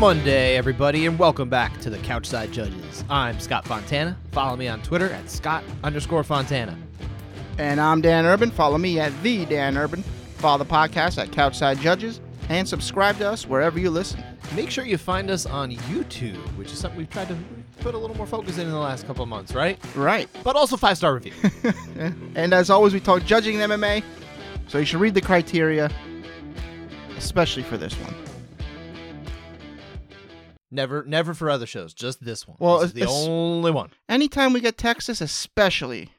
Monday, everybody, and welcome back to the Couchside Judges. I'm Scott Fontana. Follow me on Twitter at Scott underscore Fontana. And I'm Dan Urban. Follow me at the Dan Urban. Follow the podcast at Couchside Judges and subscribe to us wherever you listen. Make sure you find us on YouTube, which is something we've tried to put a little more focus in in the last couple of months, right? Right. But also five star review. And as always, we talk judging in MMA, so you should read the criteria, especially for this one. Never, never for other shows, just this one. Well, this is the it's- only one. Anytime we get Texas, especially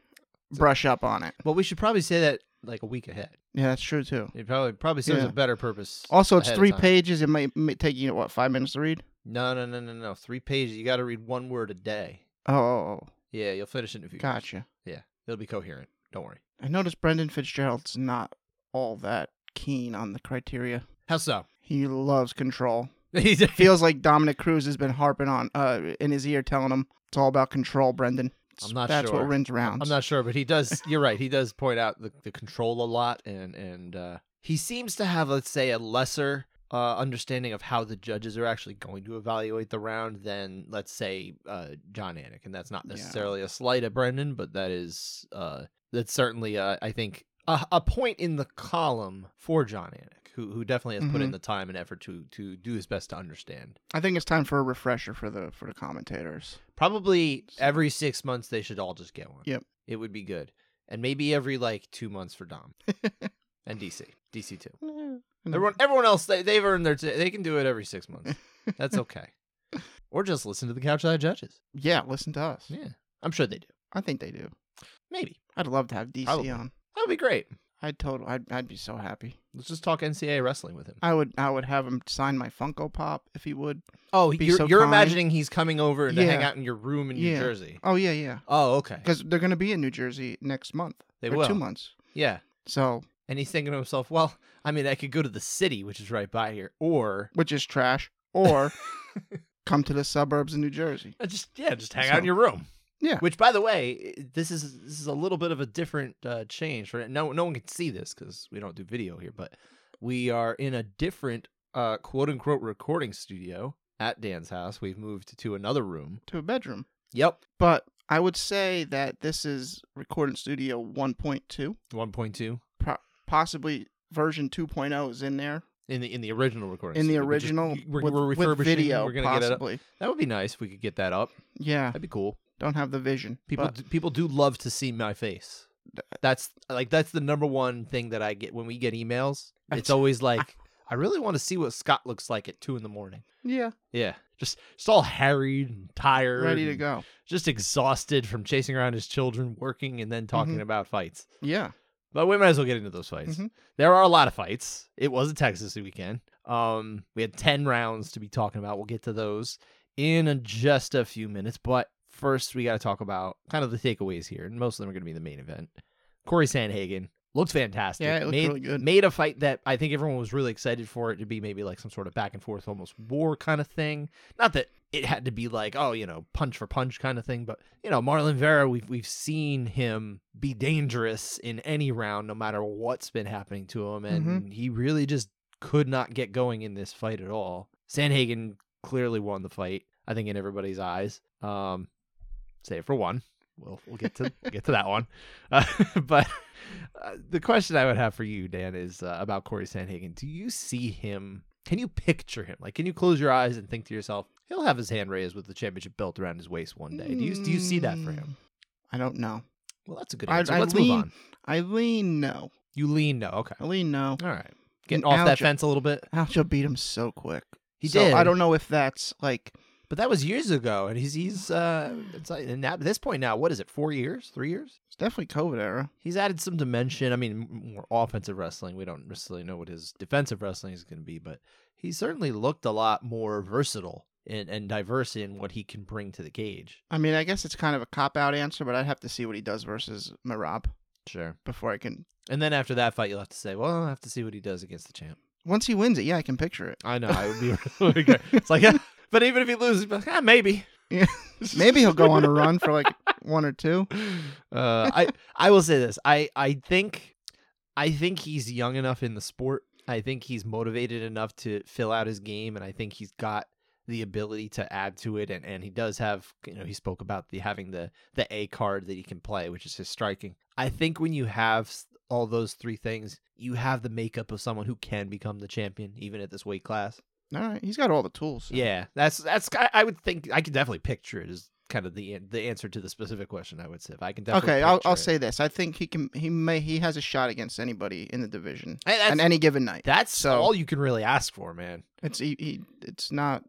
brush up on it. But we should probably say that like a week ahead. Yeah, that's true too. It probably probably serves Yeah. a better purpose. Also, it's three pages. It might, might take you what five minutes to read. No, no, no, no, no. Three pages. You got to read one word a day. Oh, oh, oh. Yeah, you'll finish it in a few. gotcha. Yeah, it'll be coherent. Don't worry. I noticed Brendan Fitzgerald's not all that keen on the criteria. How so? He loves control. Feels like Dominick Cruz has been harping on uh in his ear, telling him it's all about control, Brendan. It's- I'm not That's sure. what wins rounds. I'm not sure, but he does. You're right. He does point out the, the control a lot, and and uh, he seems to have, let's say, a lesser uh, understanding of how the judges are actually going to evaluate the round than, let's say, uh, Jon Anik. And that's not Yeah. necessarily a slight at Brendan, but that is uh, that's certainly, uh, I think, a, a point in the column for Jon Anik, who who definitely has put in Mhm. the time and effort to to do his best to understand. I think it's time for a refresher for the for the commentators. Probably every six months they should all just get one. Yep. It would be good. And maybe every like two months for Dom. and DC. DC too. Everyone everyone else they, they've earned their t- they can do it every six months. That's okay. or just listen to the couch Couchside Judges. yeah, listen to us. Yeah. I'm sure they do. I think they do. Maybe. I'd love to have DC Probably. on. That would be great. I'd total. I'd I'd be so happy. Let's just talk NCAA wrestling with him. I would I would have him sign my Funko Pop if he would. Oh, you're, so you're imagining he's coming over to hang out in your room in New Yeah. Jersey. Oh yeah, yeah. Oh, okay. Because they're gonna be in New Jersey next month. They will. two months. Yeah. So And he's thinking to himself, well, I mean, I could go to the city, which is right by here, or which is trash. Or come to the suburbs in New Jersey. Uh, just yeah, just hang So- out in your room. Yeah. Which, by the way, this is this is a little bit of a different uh, change. For no no one can see this because we don't do video here, but we are in a different uh, quote unquote recording studio at Dan's house. We've moved to another room. To a bedroom. Yep, But I would say that this is recording studio 1.2, one point two pro- possibly version 2.0 is in there. in the in the original recording. In the studio. Just- original, we're, with, we're with refurbishing. video, we're gonna get it up. That would be nice if we could get that up. Yeah, That'd be cool. Don't have the vision. People but do, people do love to see my face. That's like that's the number one thing that I get when we get emails. It's always like I really want to see what Scott looks like at two in the morning. yeah, Yeah, just just all harried and tired, ready to go. just exhausted from chasing around his children, working, and then talking Mhm. about fights. Yeah, But we might as well get into those fights. Mhm. There are a lot of fights. It was a Texas weekend. Um, we had ten rounds to be talking about. We'll get to those in just a few minutes. But first, we got to talk about kind of the takeaways here, and most of them are going to be the main event. Cory Sandhagen looked fantastic. Yeah, it looked made, really good. Made a fight that I think everyone was really excited for it to be maybe like some sort of back and forth, almost war kind of thing. Not that it had to be like, oh, you know, punch for punch kind of thing, but you know, Marlon Vera, we've we've seen him be dangerous in any round, no matter what's been happening to him, and he really just could not get going in this fight at all. Sandhagen clearly won the fight, I think, in everybody's eyes. Um, save for one. We'll we'll get to get to that one, uh, but uh, the question I would have for you, Dan, is uh, about Cory Sandhagen. Do you see him? Can you picture him? Like, can you close your eyes and think to yourself, he'll have his hand raised with the championship belt around his waist one day? Do you do you see that for him? I don't know. Well, that's a good I- answer. I Let's lean- move on. I lean no. You lean no. Okay. I lean no. All right. Getting And off that fence a little bit. Aljo beat him so quick. He So did. I don't know if that's like But that was years ago, and he's he's uh, it's like, and at this point now, what is it? Four years? Three years? it's definitely COVID era. He's added some dimension. I mean, more offensive wrestling. We don't necessarily know what his defensive wrestling is going to be, but he certainly looked a lot more versatile and, and diverse in what he can bring to the cage. I mean, I guess it's kind of a cop out answer, but I'd have to see what he does versus Merab Sure. before I can. And then after that fight, you'll have to say, well, I'll have to see what he does against the champ. Once he wins it, yeah, I can picture it. I know. I would be. It's like, yeah. But even if he loses, but, ah, maybe. Yeah. Maybe he'll go on a run for like one or two. Uh, I I will say this. I I think I think he's young enough in the sport. I think he's motivated enough to fill out his game, and I think he's got the ability to add to it, and, and he does have you know he spoke about the having the the A card that he can play, which is his striking. I think when you have all those three things, you have the makeup of someone who can become the champion even at this weight class. All right, he's got all the tools. so- Yeah, that's that's I, I would think I could definitely picture it as kind of the the answer to the specific question. I would say if I can definitely. Okay, I'll, I'll say this. I think he can. He may. He has a shot against anybody in the division on any given night. that's so- all you can really ask for, man. It's he, he. It's not.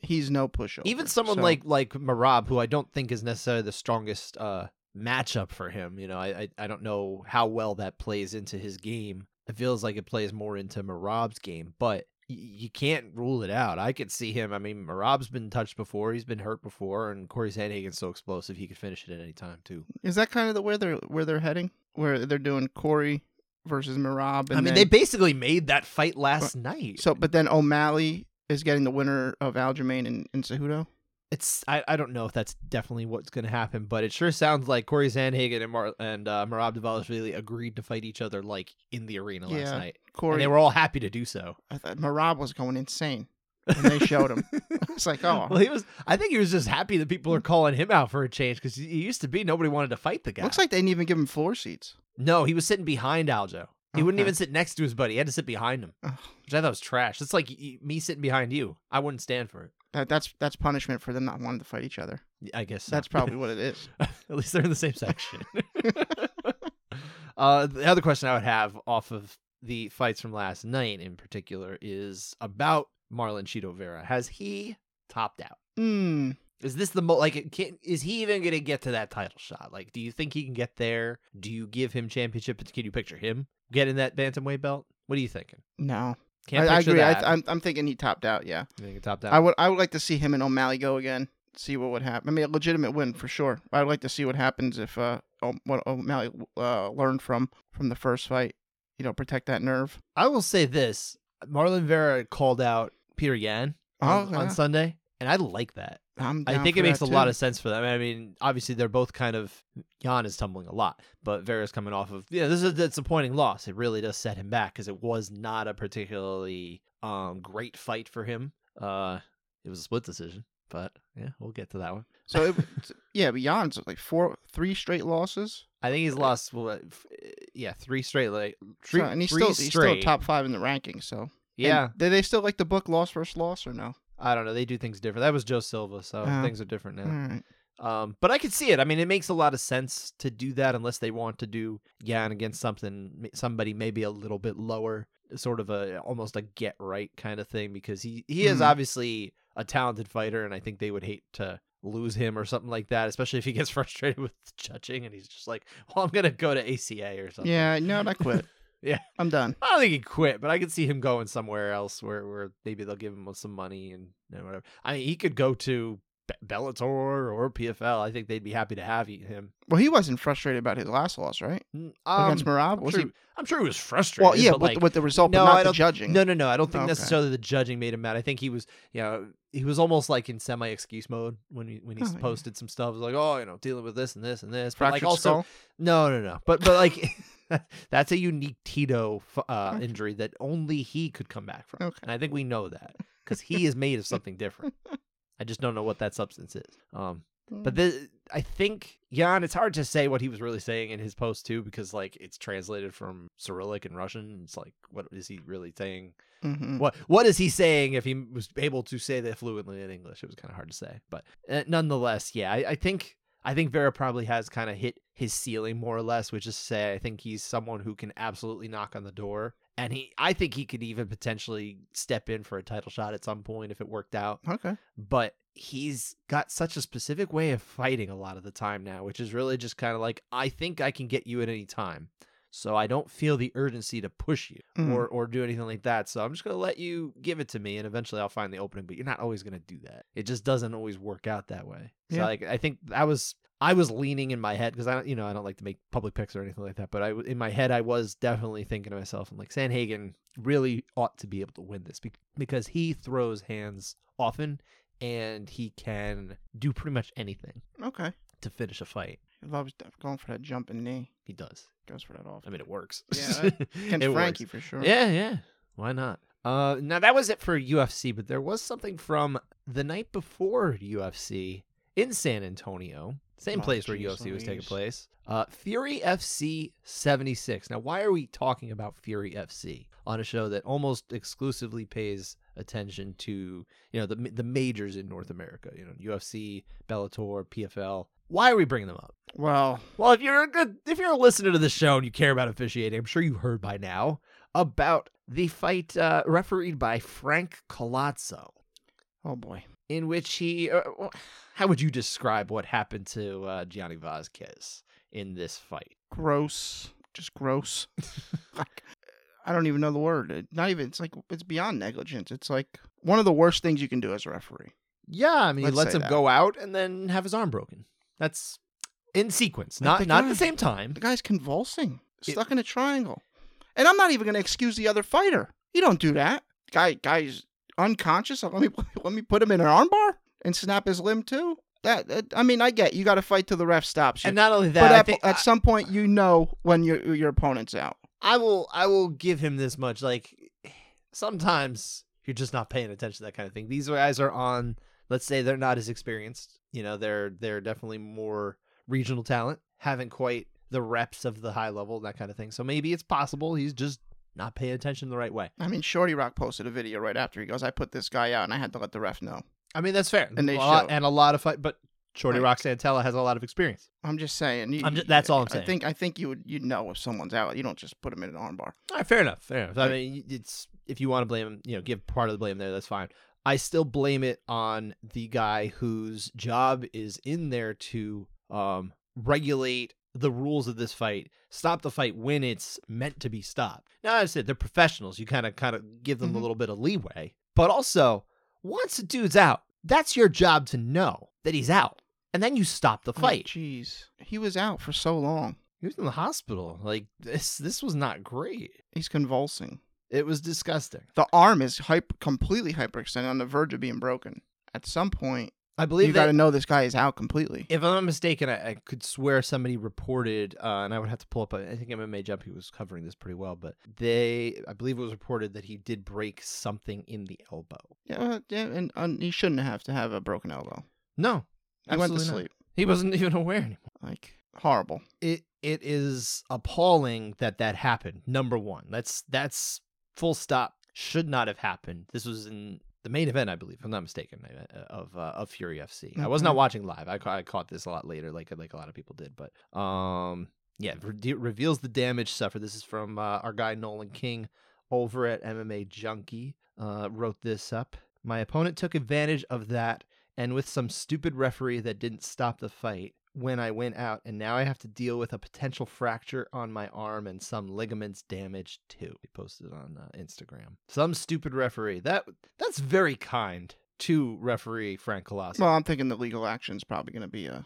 He's no pushover. Even someone so- like like Merab, who I don't think is necessarily the strongest uh, matchup for him. You know, I, I I don't know how well that plays into his game. It feels like it plays more into Merab's game, but you can't rule it out. I could see him. I mean, Merab's been touched before. He's been hurt before, and Cory Sandhagen's so explosive he could finish it at any time too. Is that kind of the where they're where they're heading? Where they're doing Cory versus Merab? And I mean, then, they basically made that fight last night. so, but then O'Malley is getting the winner of Aljamain and, and Cejudo. It's I, I don't know if that's definitely what's going to happen, but it sure sounds like Cory Sandhagen and Mar- and uh, Merab Dvalishvili agreed to fight each other like in the arena last Yeah, night, and Cory, they were all happy to do so. I thought Merab was going insane, and they showed him. it's like, oh, Well, he was. I think he was just happy that people are calling him out for a change because he used to be nobody wanted to fight the guy. looks like they didn't even give him floor seats. no, he was sitting behind Aljo. He wouldn't even sit next to his buddy. He had to sit behind him, Ugh. which I thought was trash. It's like y- me sitting behind you. I wouldn't stand for it. That, that's that's punishment for them not wanting to fight each other. I guess so. That's probably what it is. At least they're in the same section. uh, the other question I would have off of the fights from last night in particular is about Marlon Chito Vera. Has he topped out? Hmm. Is this the mo like? it Can, is he even going to get to that title shot? Like, do you think he can get there? Do you give him championship? Can you picture him getting that bantamweight belt? What are you thinking? No, Can't I, I agree. I, that. I'm I'm thinking he topped out. Yeah, you think he topped out? I would I would like to see him and O'Malley go again. See what would happen. I mean, a legitimate win for sure. I'd like to see what happens if uh o- what O'Malley uh, learned from from the first fight. You know, protect that nerve. I will say this: Marlon Vera called out Petr Yan on, Oh, on yeah. Sunday, and I like that. I think it makes a lot of sense for them. I mean, obviously they're both kind of Yan is tumbling a lot, but Vera's coming off of yeah. This is a disappointing loss. It really does set him back because it was not a particularly um great fight for him. Uh, it was a split decision, but yeah, we'll get to that one. So it, yeah, but Yan's like four, three straight losses. I think he's lost. Well, f- yeah, three straight like three, So- and he's three still he's still top five in the rankings. So And Yeah, do they still like the book loss versus loss or no? I don't know. They do things different. That was Joe Silva, so Oh. things are different now. Right. Um, but I could see it. I mean, it makes a lot of sense to do that unless they want to do Yan against something, somebody maybe a little bit lower, sort of a almost a get right kind of thing, because he he is Mhm. obviously a talented fighter, and I think they would hate to lose him or something like that, especially if he gets frustrated with judging and he's just like, "Well, I'm gonna go to ACA or something." Yeah, no, I quit. Yeah. I'm done. I don't think he quit, but I could see him going somewhere else where, where maybe they'll give him some money and, and whatever. I mean, he could go to Bellator or PFL. I think they'd be happy to have him. Well, he wasn't frustrated about his last loss, right? Mm, Against Um, Merab, I'm, was sure, he? I'm sure he was frustrated. Well, yeah, but with, like, with the result, no, not the judging. no, no, no. I don't think Okay. necessarily the judging made him mad. I think he was, you know, he was almost like in semi excuse mode when he when he Oh, yeah. posted some stuff. It was like, oh, you know, dealing with this and this and this. But Fractured like also, skull. No, no, no. But but like that's a unique Chito uh, injury that only he could come back from, Okay. and I think we know that because he is made of something different. I just don't know what that substance is. Um, but the, I think Yan, it's hard to say what he was really saying in his post too, because like it's translated from Cyrillic and Russian. It's like, what is he really saying? Mhm. What what is he saying if he was able to say that fluently in English? It was kind of hard to say, but uh, nonetheless, yeah, I, I think I think Vera probably has kind of hit his ceiling more or less, which is to say, I think he's someone who can absolutely knock on the door, and he I think he could even potentially step in for a title shot at some point if it worked out. Okay. But he's got such a specific way of fighting a lot of the time now, which is really just kind of like I think I can get you at any time. So I don't feel the urgency to push you Mhm. or or do anything like that. So I'm just gonna let you give it to me, and eventually I'll find the opening. But you're not always gonna do that. It just doesn't always work out that way. So Yeah. like I think that was I was leaning in my head because I don't you know I don't like to make public picks or anything like that. But I in my head I was definitely thinking to myself, I'm like Sandhagen really ought to be able to win this be- because he throws hands often and he can do pretty much anything Okay. to finish a fight. He loves going for that jumping knee. He does. Goes for that off. I mean, it works. Yeah, Against It Frankie works. for sure. Yeah, yeah. Why not? Uh, now that was it for UFC, but there was something from the night before UFC in San Antonio, same Oh, place where UFC was taking place. Uh, Fury FC 76. Now, why are we talking about Fury FC on a show that almost exclusively pays attention to you know the the majors in North America? You know, UFC, Bellator, PFL. Why are we bringing them up? Well, Well, if you're a good, if you're a listener to the show and you care about officiating, I'm sure you've heard by now about the fight uh, refereed by Frank Collazo, oh boy. in which he. Uh, how would you describe what happened to uh, Gianni Vazquez in this fight? Gross. Just gross. I don't even know the word. Not even. It's like it's beyond negligence. It's like one of the worst things you can do as a referee. Yeah, I mean, Let's he lets him that. go out and then have his arm broken. That's in sequence, not not at the same time. The guy's convulsing, It- stuck in a triangle. And I'm not even going to excuse the other fighter. You don't do that. Guy, guy's unconscious. Let me let me put him in an armbar and snap his limb too. That, that I mean, I get you got to fight till the ref stops you. And not only that, but at, think at some point, you know when your your opponent's out. I will I will give him this much. Like sometimes you're just not paying attention to that kind of thing. These guys are on let's say they're not as experienced. You know, they're they're definitely more regional talent, haven't quite the reps of the high level, that kind of thing. So maybe it's possible he's just not paying attention the right way. I mean, Shorty Rock posted a video right after he goes, "I put this guy out, and I had to let the ref know." I mean that's fair. And they a lot, and a lot of fight but Shorty Right. Rock Santella has a lot of experience. I'm just saying. You, I'm ju- that's all I'm saying. I think I think you would you know if someone's out. You don't just put him in an armbar. All right, fair enough. Fair enough. I mean, it's if you want to blame him, you know, give part of the blame there. That's fine. I still blame it on the guy whose job is in there to um, regulate the rules of this fight, stop the fight when it's meant to be stopped. Now, I said they're professionals. You kind of kind of give them a Mhm. little bit of leeway, but also once a dude's out, that's your job to know that he's out, and then you stop the fight. Jeez, he was out for so long. He was in the hospital. Like this, this was not great. He's convulsing. It was disgusting. The arm is hyper, completely hyperextended on the verge of being broken. At some point, I believe you got to know this guy is out completely. if I'm not mistaken, I, I could swear somebody reported, uh, and I would have to pull up. I think MMA Junkie was covering this pretty well, but they, I believe it was reported that he did break something in the elbow. Yeah, well, yeah, and, and he shouldn't have to have a broken elbow. No, He went to not. sleep. He wasn't even aware anymore. Like horrible. It it is appalling that that happened. Number one, that's that's full stop. Should not have happened. This was in the main event, I believe, if I'm not mistaken, uh, of uh, of Fury FC. I was not watching live. I, ca- I caught this a lot later, like like a lot of people did. But um, yeah, re- reveals the damage suffered. This is from uh, our guy Nolan King over at MMA Junkie. Uh, wrote this up. My opponent took advantage of that, and with some stupid referee that didn't stop the fight when I went out, and now I have to deal with a potential fracture on my arm and some ligaments damaged too. He posted on uh, Instagram. Some stupid referee. That that's very kind to referee Frank Collazo. Well, I'm thinking the legal action's probably going to be a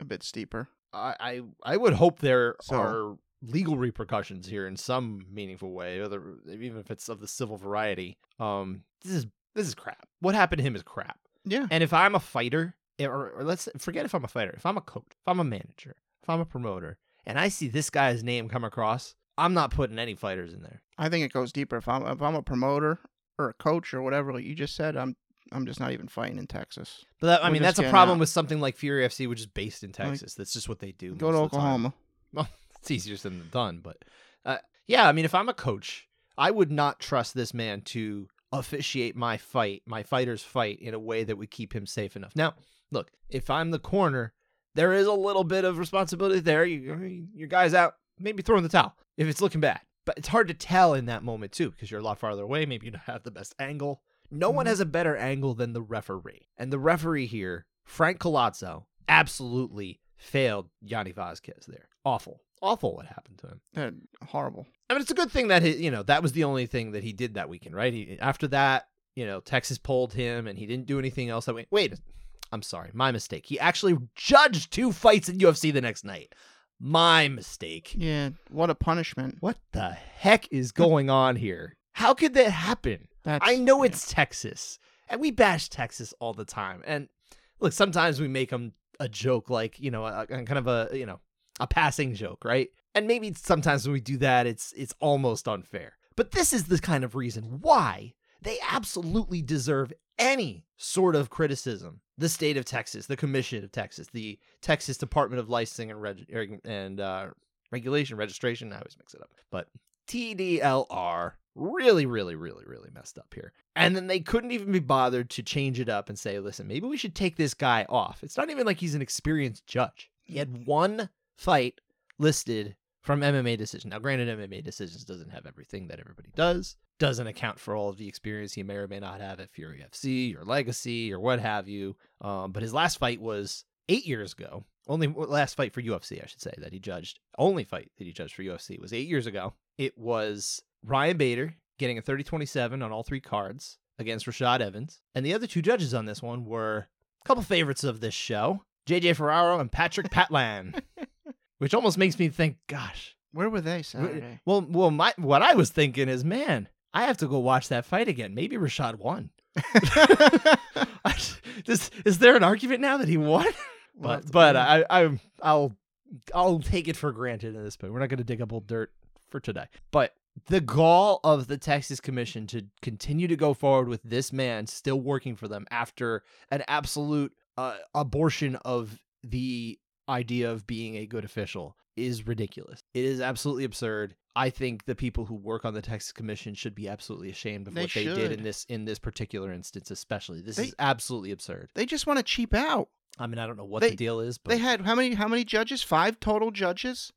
a bit steeper. I, I I would hope there So- are legal repercussions here in some meaningful way, whether even if it's of the civil variety. Um, this is this is crap. What happened to him is crap. Yeah. And if I'm a fighter, or, or let's forget if I'm a fighter, if I'm a coach, if I'm a manager, if I'm a promoter, and I see this guy's name come across, I'm not putting any fighters in there. I think it goes deeper. If I'm if I'm a promoter or a coach or whatever, like you just said, I'm I'm just not even fighting in Texas. But that, I We're mean, that's a problem out. with something like Fury FC, which is based in Texas. that's just what they do. Go to most of the time. Oklahoma. Well, it's easier said than done, but uh, yeah, I mean, if I'm a coach, I would not trust this man to officiate my fight, my fighter's fight, in a way that would keep him safe enough. Now, look, if I'm the corner, there is a little bit of responsibility there. You, your guy's out, maybe throw in the towel if it's looking bad. But it's hard to tell in that moment too, because you're a lot farther away. Maybe you don't have the best angle. No one Mhm. has a better angle than the referee, and the referee here, Frank Collazo, absolutely failed Gianni Vazquez there. Awful, awful what happened to him. They're horrible. I mean, it's a good thing that he, you know that was the only thing that he did that weekend, right? He, after that, you know, Texas pulled him, and he didn't do anything else. That wait, wait, I'm sorry, my mistake. He actually judged two fights in UFC the next night. My mistake. Yeah. What a punishment. What the heck is going on here? How could that happen? That's I know yeah. it's Texas, and we bash Texas all the time. And look, sometimes we make them a joke, like you know, a, a kind of a you know, a passing joke, right? And maybe sometimes when we do that, it's it's almost unfair. But this is the kind of reason why they absolutely deserve any sort of criticism. The state of Texas, the Commission of Texas, the Texas Department of Licensing and Reg- and uh, Regulation, Registration. I always mix it up, but TDLR really, really, really, really messed up here. And then they couldn't even be bothered to change it up and say, listen, maybe we should take this guy off. It's not even like he's an experienced judge. He had one fight listed from MMA decision. Now, granted, MMA decisions doesn't have everything that everybody does, doesn't account for all of the experience he may or may not have at Fury FC or Legacy or what have you. Um, but his last fight was eight years ago. Only last fight for UFC, I should say, that he judged. Only fight that he judged for UFC was eight years ago. It was Ryan Bader getting a 30 27 on all three cards against Rashad Evans. And the other two judges on this one were a couple favorites of this show JJ Ferraro and Patrick Patlan, which almost makes me think, gosh. Where were they Saturday? Well, well, my what I was thinking is, man, I have to go watch that fight again. Maybe Rashad won. this, is there an argument now that he won? We'll but but I, I I'll I'll take it for granted at this point. We're not going to dig up old dirt for today. But the gall of the Texas Commission to continue to go forward with this man still working for them after an absolute uh, abortion of the idea of being a good official is ridiculous. It is absolutely absurd. I think the people who work on the Texas Commission should be absolutely ashamed of They what they did in this in this particular instance, especially. This They- is absolutely absurd. They just want to cheap out. I mean, I don't know what They- the deal is, but They had how many how many judges? Five total judges,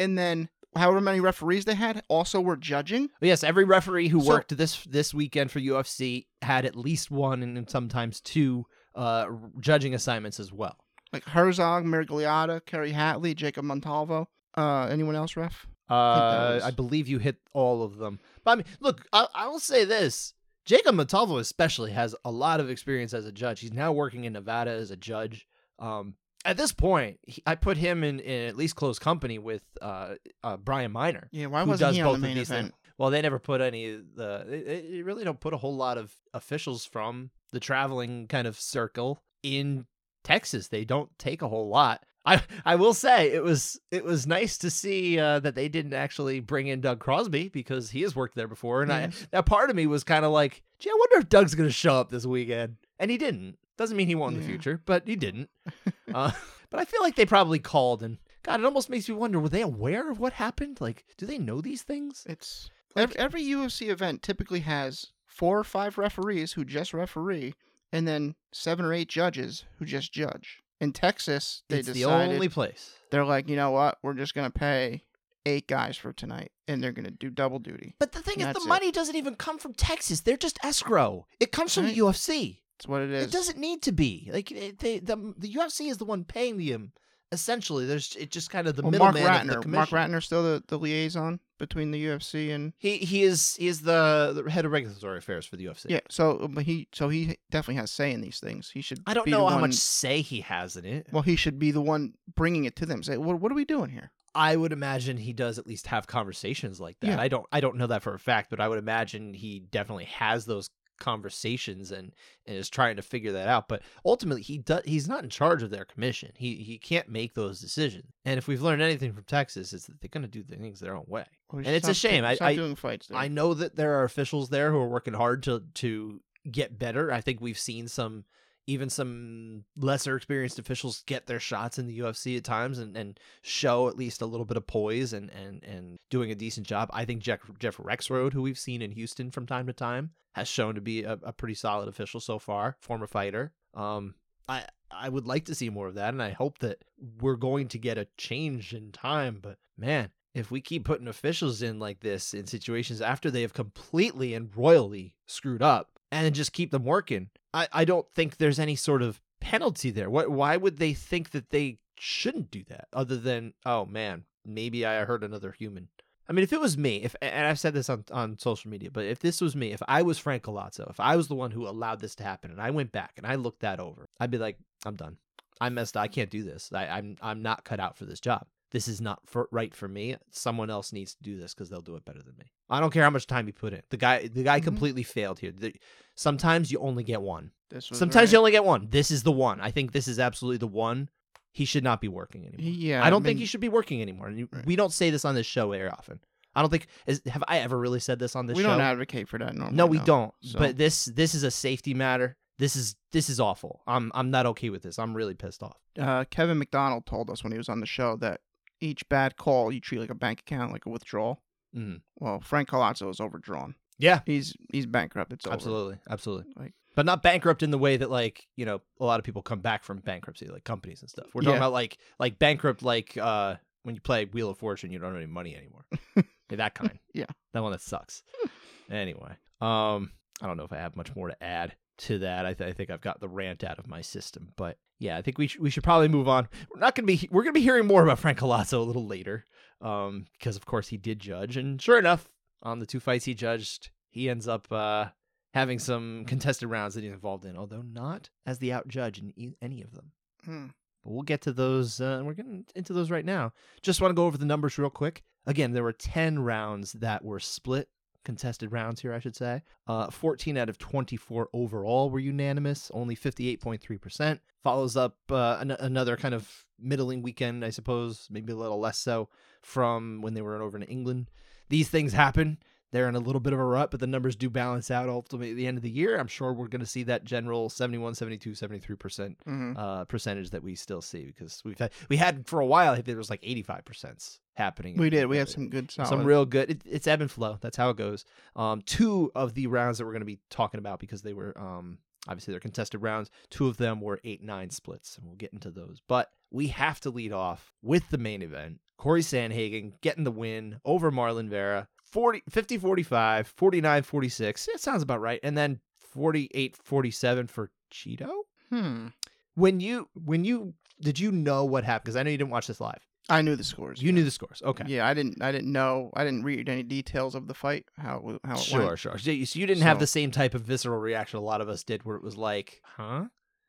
and then however many referees they had also were judging. Yes, every referee who So- worked this this weekend for UFC had at least one and sometimes two uh, judging assignments as well. Like Herzog, Miragliotta, Kerry Hatley, Jacob Montalvo. Uh, anyone else, ref? Uh, was- I believe you hit all of them. But I mean, look, I, I will say this: Jacob Montalvo especially has a lot of experience as a judge. He's now working in Nevada as a judge. Um, at this point, he, I put him in, in at least close company with uh, uh, Brian Miner. Yeah, why wasn't he on the main these things. event? Well, they never put any of the. They, they really don't put a whole lot of officials from the traveling kind of circle in Texas. They don't take a whole lot. I I will say it was it was nice to see uh, that they didn't actually bring in Doug Crosby because he has worked there before, and. I that part of me was kind of like, gee, I wonder if Doug's going to show up this weekend, and he didn't. Doesn't mean he won in the future, but he didn't. uh, but I feel like they probably called, and God, it almost makes me wonder: were they aware of what happened? Like, do they know these things? It's every, every UFC event typically has four or five referees who just referee, and then seven or eight judges who just judge. In Texas, they it's the only place. they're like, you know what, we're just gonna pay eight guys for tonight, and they're gonna do double duty. But the thing is, That's the it. money doesn't even come from Texas. They're just escrow. It comes from the UFC. That's what it is. It doesn't need to be. Like eh, they, the the UFC is the one paying them. Um, essentially, there's it's just kind of the well, Mark middleman the Ratner. Mark. Ratner still the, the liaison between the UFC and He he is he is the, the head of regulatory affairs for the UFC. yeah. So, but he so he definitely has say in these things. He should. I don't know how one, much say he has in it. Well, he should be the one bringing it to them. Say, what what are we doing here? I would imagine he does at least have conversations like that. Yeah. I don't I don't know that for a fact, but I would imagine he definitely has those conversations and, and is trying to figure that out. But ultimately he does he's not in charge of their commission. He he can't make those decisions. And if we've learned anything from Texas, it's that they're gonna do things their own way. Well, And it's a shame. I- stop I- doing fights. I know that there are officials there who are working hard to to get better. I think we've seen some even some lesser experienced officials get their shots in the UFC at times and, and show at least a little bit of poise and, and, and doing a decent job. I think Jeff, Jeff Rexroad, who we've seen in Houston from time to time, has shown to be a, a pretty solid official so far, former fighter. Um, I I would like to see more of that, and I hope that we're going to get a change in time. But man, if we keep putting officials in like this in situations after they have completely and royally screwed up, and just keep them working, I, I don't think there's any sort of penalty there. What? Why would they think that they shouldn't do that? Other than, oh man, maybe I hurt another human. I mean, if it was me, if and I've said this on, on social media, but if this was me, if I was Frank Collazo, if I was the one who allowed this to happen, and I went back and I looked that over, I'd be like, I'm done. I messed. up. I can't do this. I, I'm I'm not cut out for this job. This is not for, right for me. Someone else needs to do this because they'll do it better than me. I don't care how much time you put in. The guy the guy Mhm. completely failed here. The- sometimes you only get one. This was Sometimes you only get one. This is the one. I think this is absolutely the one. He should not be working anymore. Yeah, I don't think mean, he should be working anymore. Right. we don't say this on this show very often. I don't think is, have I ever really said this on this we show. don't advocate for that normally. no, we don't. So- But this this is a safety matter. This is this is awful. I'm I'm not okay with this. I'm really pissed off. uh, Kevin McDonald told us when he was on the show that each bad call you treat like a bank account, like a withdrawal. Mhm. Well, Frank Collazo is overdrawn. Yeah, He's he's bankrupt. It's over. absolutely, absolutely. Like- but not bankrupt in the way that like you know a lot of people come back from bankruptcy, like companies and stuff. We're talking Yeah. about like like bankrupt, like uh when you play Wheel of Fortune, you don't have any money anymore. Yeah, that kind. Yeah. that one that sucks. anyway, um, I don't know if I have much more to add to that. I, th- I think I've got the rant out of my system, but yeah, I think we sh- we should probably move on. We're not gonna be we're gonna be hearing more about Frank Collazo a little later, um, because of course he did judge, and sure enough, on the two fights he judged, he ends up uh having some contested rounds that he's involved in, although not as the out judge in e- any of them. Hmm. But we'll get to those. Uh, we're getting into those right now. Just want to go over the numbers real quick. Again, there were 10 rounds that were split, contested rounds here, I should say. Uh, 14 out of 24 overall were unanimous, only 58.3%. Follows up uh, an- another kind of middling weekend, I suppose, maybe a little less so, from when they were over in England. These things happen. They're in a little bit of a rut, but the numbers do balance out ultimately at the end of the year. I'm sure we're going to see that general 71, 72, 73% Mhm. uh, percentage that we still see because we've had we had for a while I think there was like 85 percent happening. We did. We had some good solid. some real good. It, it's ebb and flow. That's how it goes. Um, two of the rounds that we're going to be talking about because they were um obviously they're contested rounds. Two of them were eight nine splits, and we'll get into those. But we have to lead off with the main event. Cory Sandhagen getting the win over Marlon Vera. 40, 50 45, 49 46. It sounds about right. And then 48 47 for Chito Hmm. when you when you did you know what happened because i know you didn't watch this live I knew the scores. you knew the scores okay Yeah, I didn't. I didn't know. I didn't read any details of the fight. How it, how it sure went. sure so you so you didn't have the same type of visceral reaction a lot of us did where it was like huh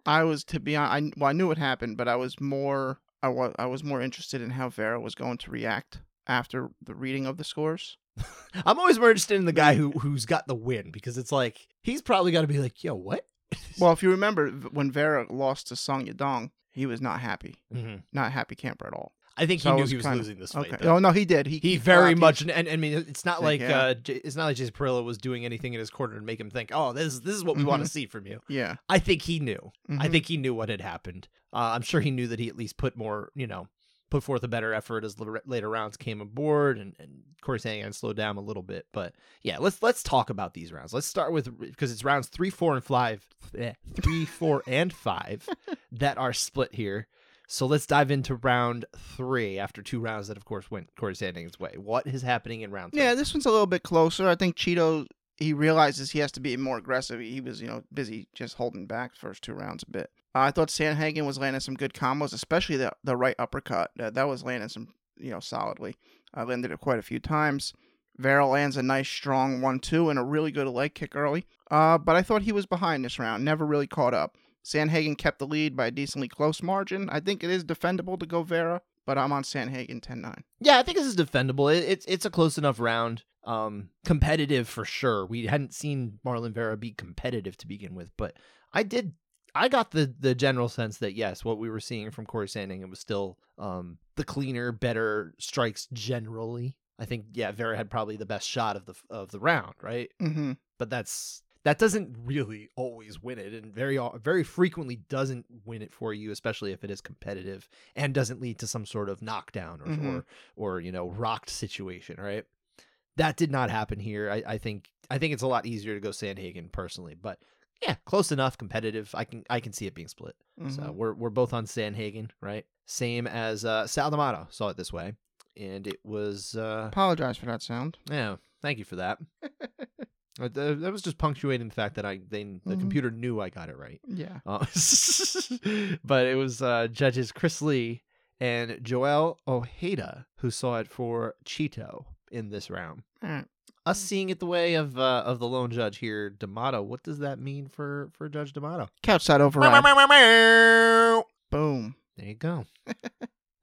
I was to be honest. I well, I knew what happened, but I was more. I was. I was more interested in how Vera was going to react after the reading of the scores. i'm always more interested in the guy who who's got the win because it's like he's probably got to be like yo what Well, if you remember when Vera lost to Song Yadong, he was not happy. Mhm. Not happy camper at all. i think So he knew was he was kinda- losing this fight Okay. though. Oh no, he did. He he very clocked- much and, and I mean it's not like yeah. uh it's not like Jason Parillo was doing anything in his corner to make him think oh this this is what we want to see from you Yeah. I think he knew I Mhm. think he knew what had happened. Uh, I'm sure he knew that he at least put more, you know, put forth a better effort as later rounds came aboard, and and Cory Sandhagen slowed down a little bit. But yeah, let's let's talk about these rounds. Let's start with because it's rounds three, four, and five, eh, three, four, and five that are split here. So let's dive into round three after two rounds that, of course, went Cory Sandhagen's way. What is happening in round three? Yeah, this one's a little bit closer. I think Chito he realizes he has to be more aggressive. He was, you know, busy just holding back first two rounds a bit. Uh, I thought Sandhagen was landing some good combos, especially the the right uppercut. Uh, that was landing some, you know, solidly. I landed it quite a few times. Vera lands a nice strong one-two and a really good leg kick early. Uh, but I thought he was behind this round, never really caught up. Sandhagen kept the lead by a decently close margin. I think it is defendable to go Vera, but I'm on Sandhagen 10-9. Yeah, I think this is defendable. It, it's it's a close enough round. Um, competitive for sure. We hadn't seen Marlon Vera be competitive to begin with, but I did. I got the the general sense that yes, what we were seeing from Cory Sandhagen was still um the cleaner, better strikes generally. I think yeah, Vera had probably the best shot of the of the round, right? Mm-hmm. But that's that doesn't really always win it, and very very frequently doesn't win it for you, especially if it is competitive and doesn't lead to some sort of knockdown or Mhm. or, or you know rocked situation, right? That did not happen here. I, I think I think it's a lot easier to go Sandhagen personally, but yeah, close enough, competitive. I can I can see it being split. So Mhm. we're we're both on Sandhagen, right? Same as uh, Sal D'Amato saw it this way, and it was uh, Apologize for that sound. yeah. Thank you for that. Uh, that was just punctuating the fact that I they the Mhm. computer knew I got it right. Yeah. Uh, but it was uh, judges Chris Lee and Joel Ojeda who saw it for Chito in this round. Alright. Us seeing it the way of uh, of the lone judge here, D'Amato. What does that mean for for Judge D'Amato? Couch side override. Boom. There you go. I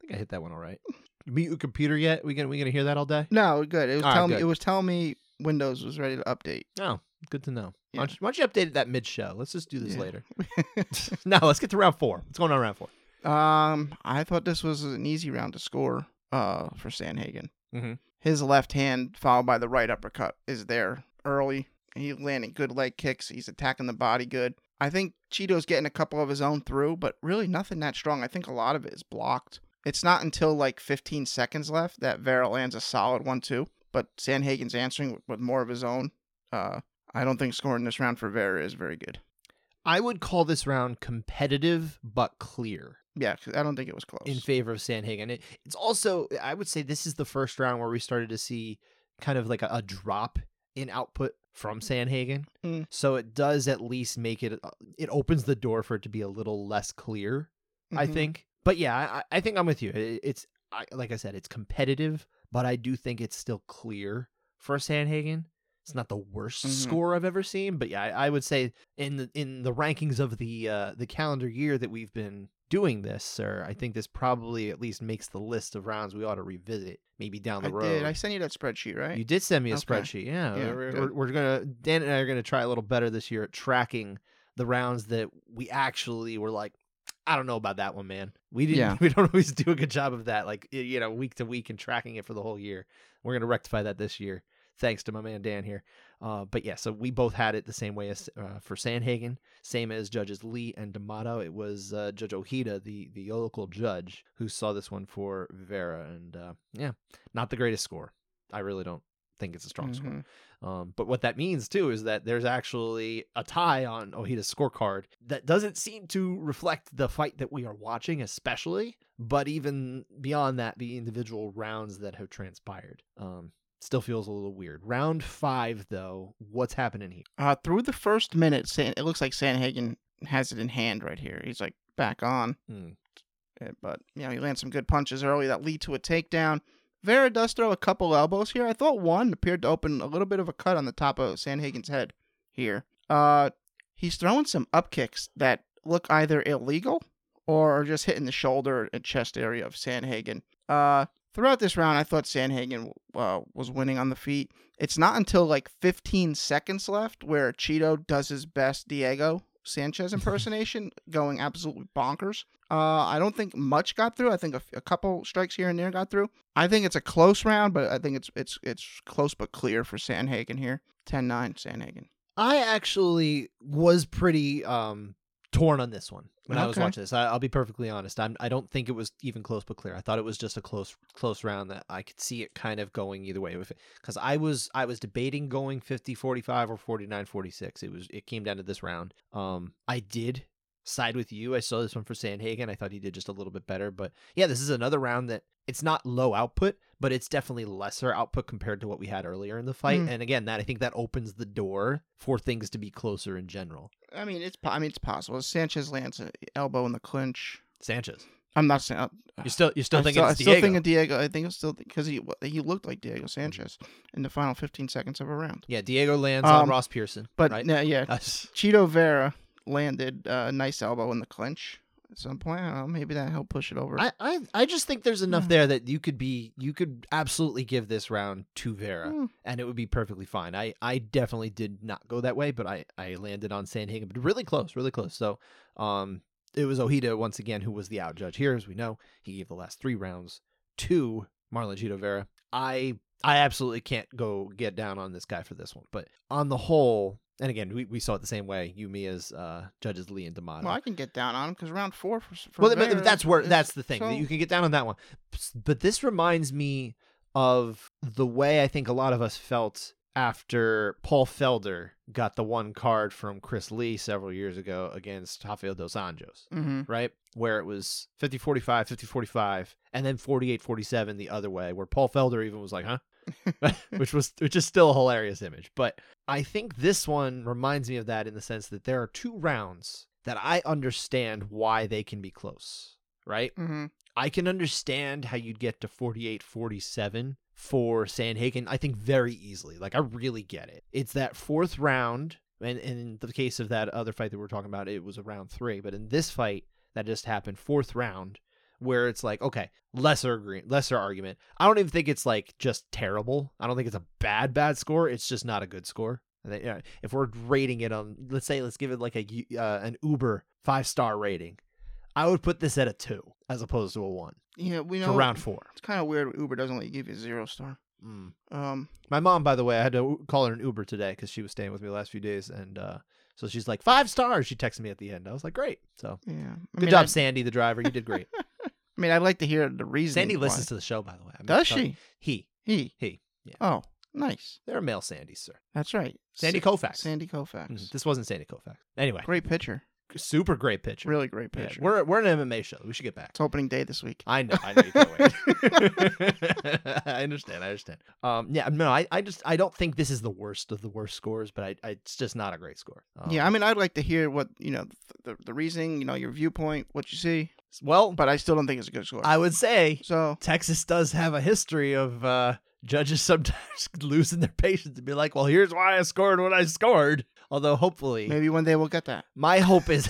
think I hit that one all right. You mute your computer yet? We gonna we gonna hear that all day? No, good. It was All right, telling me good. it was telling me Windows was ready to update. Oh, good to know. Yeah. Why, don't you, why don't you update that mid show? Let's just do this Yeah. later. no, let's get to round four. What's going on round four? um, I thought this was an easy round to score. Uh, for Sandhagen. Mhm. his left hand followed by the right uppercut is there early. He's landing good leg kicks. He's attacking the body good. I think Chito's getting a couple of his own through, but really nothing that strong. I think a lot of it is blocked. It's not until like 15 seconds left that Vera lands a solid one two, but Sandhagen's answering with more of his own. Uh, I don't think scoring this round for Vera is very good. I would call this round competitive but clear Yeah, 'cause I don't think it was close. in favor of Sandhagen. It, it's also, I would say, this is the first round where we started to see kind of like a, a drop in output from Sandhagen. Mm. So it does at least make it, uh, it opens the door for it to be a little less clear, I Mhm. think. But yeah, I, I think I'm with you. It, it's, I, like I said, it's competitive, but I do think it's still clear for Sandhagen. It's not the worst Mhm. score I've ever seen, but yeah, I, I would say in the in the rankings of the uh, the calendar year that we've been doing this, sir, I think this probably at least makes the list of rounds we ought to revisit maybe down I the road. did. I sent you that spreadsheet, right? You did send me a Okay. spreadsheet. Yeah, Yeah, we're, we're, we're gonna Dan and I are gonna try a little better this year at tracking the rounds that we actually were like. I don't know about that one, man. We didn't. Yeah. We don't always do a good job of that, like you know, week to week and tracking it for the whole year. We're gonna rectify that this year, thanks to my man Dan here. Uh, but yeah, so we both had it the same way as uh, for Sandhagen, same as judges Lee and D'Amato. It was uh, Judge Ojeda, the the local judge, who saw this one for Vera, and uh, yeah, not the greatest score. I really don't think it's a strong score. Mhm. Um, but what that means too is that there's actually a tie on Ojeda's scorecard that doesn't seem to reflect the fight that we are watching, especially. But even beyond that, the individual rounds that have transpired, um, still feels a little weird. Round five, though, what's happening here? Uh, through the first minute, San- it looks like Sandhagen has it in hand right here. He's like back on, Hmm. Uh, but you know he lands some good punches early that lead to a takedown. Vera does throw a couple elbows here. I thought one appeared to open a little bit of a cut on the top of Sandhagen's head here. Uh, he's throwing some up kicks that look either illegal or are just hitting the shoulder and chest area of Sandhagen. Uh, throughout this round, I thought Sandhagen uh, was winning on the feet. It's not until like 15 seconds left where Chito does his best Diego Sanchez impersonation, going absolutely bonkers. Uh, I don't think much got through. I think a, a couple strikes here and there got through. I think it's a close round, but I think it's it's it's close but clear for Sandhagen here. 10-9 Sandhagen. I actually was pretty um torn on this one when I was watching this. I, I'll be perfectly honest. I'm, I don't think it was even close but clear. I thought it was just a close close round that I could see it kind of going either way. Because I was I was debating going 50-45 or 49-46. It was it came down to this round. Um, I did side with you. I saw this one for Sandhagen. I thought he did just a little bit better. But yeah, this is another round that it's not low output, but it's definitely lesser output compared to what we had earlier in the fight. Mm. And again, that I think that opens the door for things to be closer in general. I mean, it's I mean it's possible. Sanchez lands an elbow in the clinch. Sanchez, I'm not saying. you still you still thinking still, it's I still Diego? thinking Diego. I think it's still because he he looked like Diego Sanchez in the final 15 seconds of a round. yeah, Diego lands on Um, Ross Pearson, But right? yeah, Uh, Chito Vera landed a nice elbow in the clinch at some point. I don't know. Maybe that helped push it over. I, I I just think there's enough Hmm. there that you could be you could absolutely give this round to Vera Hmm. and it would be perfectly fine. I I definitely did not go that way, but I I landed on Sandhagen, but really close, really close. So um it was Ojeda once again who was the out judge here, as we know. He gave the last three rounds to Marlon Chito Vera. I I absolutely can't go get down on this guy for this one, but on the whole. And again, we, we saw it the same way. You, me, as uh, judges Lee and D'Amato. well, I can get down on him because round four for, for Well, that's where that's the thing. so- You can get down on that one. But this reminds me of the way I think a lot of us felt after Paul Felder got the one card from Chris Lee several years ago against Rafael dos Anjos, Mhm. right? Where it was 50-45, 50-45, and then 48-47 the other way, where Paul Felder even was like, huh? which was which is still a hilarious image. But I think this one reminds me of that in the sense that there are two rounds that I understand why they can be close, right? Mm-hmm. I can understand how you'd get to 48 47 for Sandhagen, I think very easily. Like, I really get it. It's that fourth round. And, and in the case of that other fight that we're talking about, it was a round three. But in this fight that just happened, fourth round, where it's like, okay, lesser agree- lesser argument. I don't even think it's like just terrible. I don't think it's a bad bad score. It's just not a good score. If we're rating it on, let's say, let's give it like a uh, an Uber five star rating. I would put this at a two as opposed to a one Yeah, we know for round four. It's kind of weird. Uber doesn't let you give you a zero star. Mm. Um, My mom, by the way, I had to call her an Uber today because she was staying with me the last few days, and uh, so she's like five stars. She texted me at the end. I was like, great. So yeah. I good mean, job, I, Sandy, the driver. You did great. I mean, I'd like to hear the reason. Sandy listens to the show, by the way. I Does she? He, He. he. Yeah, Oh, nice. there are male Sandys, sir. That's right. Sandy Sa- Koufax. Sandy Koufax. Mhm. This wasn't Sandy Koufax. Anyway, Great pitcher. Super great pitcher. Really great Yeah, we're we're an MMA show. We should get back. it's opening day this week. I know, I know you can't wait. I understand, I understand. Um, yeah, no, I, I just I don't think this is the worst of the worst scores, but I, I it's just not a great score. Um, yeah, I mean, I'd like to hear what you know, the, the reasoning, you know, your viewpoint, what you see, well, but I still don't think it's a good score. I would say so Texas does have a history of uh, judges sometimes losing their patience and be like, "Well, here's why I scored what I scored." Although, hopefully, maybe one day we'll get that. my hope is,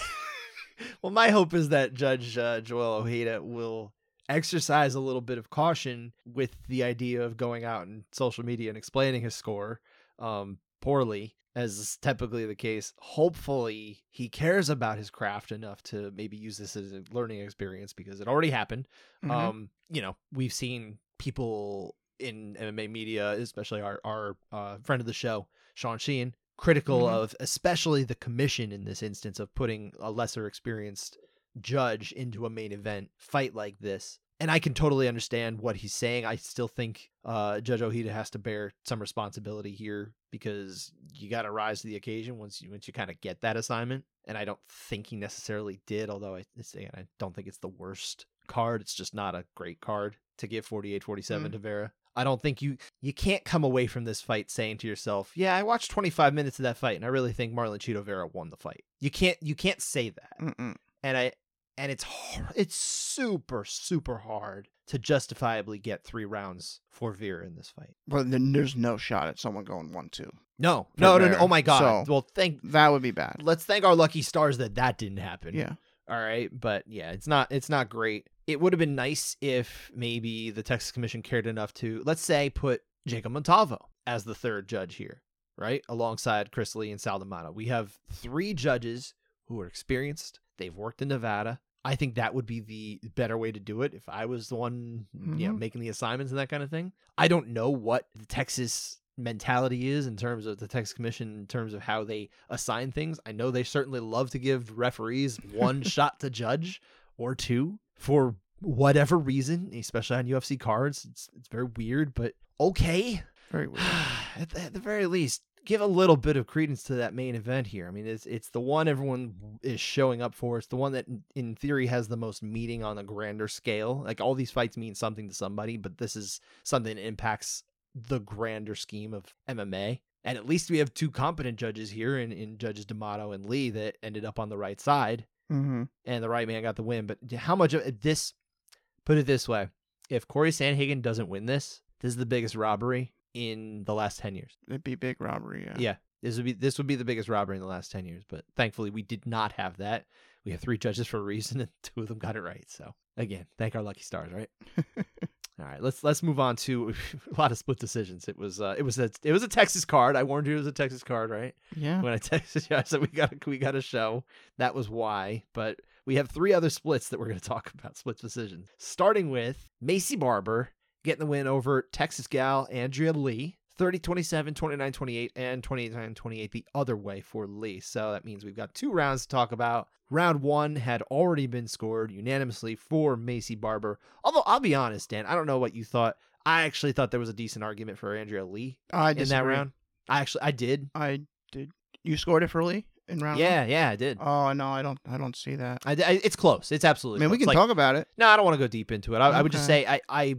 well, my hope is that Judge uh, Joel Ojeda will exercise a little bit of caution with the idea of going out and social media and explaining his score um, poorly, as is typically the case. Hopefully, he cares about his craft enough to maybe use this as a learning experience because it already happened. Mhm. Um, you know, we've seen people in MMA media, especially our our uh, friend of the show, Sean Sheehan, critical Mhm. of especially the commission in this instance of putting a lesser experienced judge into a main event fight like this. And I can totally understand what he's saying. I still think uh, Judge Ojeda has to bear some responsibility here because you got to rise to the occasion once you once you kind of get that assignment. And I don't think he necessarily did, although I, I don't think it's the worst card. It's just not a great card to give 48-47 to Vera. I don't think you you can't come away from this fight saying to yourself, "Yeah, I watched 25 minutes of that fight and I really think Marlon Chito Vera won the fight." You can't you can't say that. Mm-mm. And I and it's hard, it's super super hard to justifiably get 3 rounds for Vera in this fight. Well, then there's no shot at someone going one two. No. No, no, no. Oh my god. So- well, thank That would be bad. let's thank our lucky stars that that didn't happen. Yeah. All right, but yeah, it's not it's not great. It would have been nice if maybe the Texas Commission cared enough to let's say put Jacob Montalvo as the third judge here, right? Alongside Chris Lee and Sal D'Amato. We have three judges who are experienced. They've worked in Nevada. I think that would be the better way to do it if I was the one, you know, Mhm. making the assignments and that kind of thing. I don't know what the Texas mentality is in terms of the Texas Commission in terms of how they assign things. I know they certainly love to give referees one shot to judge or two for whatever reason, especially on UFC cards. It's it's very weird, but okay. Very weird. at, the, at the very least, give a little bit of credence to that main event here. I mean, it's it's the one everyone is showing up for. It's the one that, in- theory, has the most meaning on a grander scale. Like all these fights mean something to somebody, but this is something that impacts the grander scheme of MMA. And at least we have two competent judges here in, in judges D'Amato and Lee that ended up on the right side Mm-hmm. and the right man got the win. But how much of this? Put it this way: if Cory Sandhagen doesn't win this, this is the biggest robbery in the last ten years. It'd be big robbery. Yeah. Yeah, this would be this would be the biggest robbery in the last ten years. But thankfully, we did not have that. We have three judges for a reason, and two of them got it right. So again, thank our lucky stars, right? All right, let's let's move on to a lot of split decisions. It was uh, it was a it was a Texas card. I warned you it was a Texas card, right? Yeah. when I texted you, I said we got we got a show. That was why. But we have three other splits that we're going to talk about. Split decisions, starting with Maycee Barber getting the win over Texas gal Andrea Lee. 30 27, 29 28, and 29 28 the other way for Lee. So that means we've got two rounds to talk about. Round one had already been scored unanimously for Maycee Barber. Although I'll be honest, Dan, I don't know what you thought. I actually thought there was a decent argument for Andrea Lee I in that round. I actually I did. I did. You scored it for Lee in round. one? Yeah, yeah, I did. Oh no, I don't. I don't see that. I, I- it's close. It's absolutely I mean, we can Like, talk about it. No, I don't want to go deep into it. I, I would just say I, I,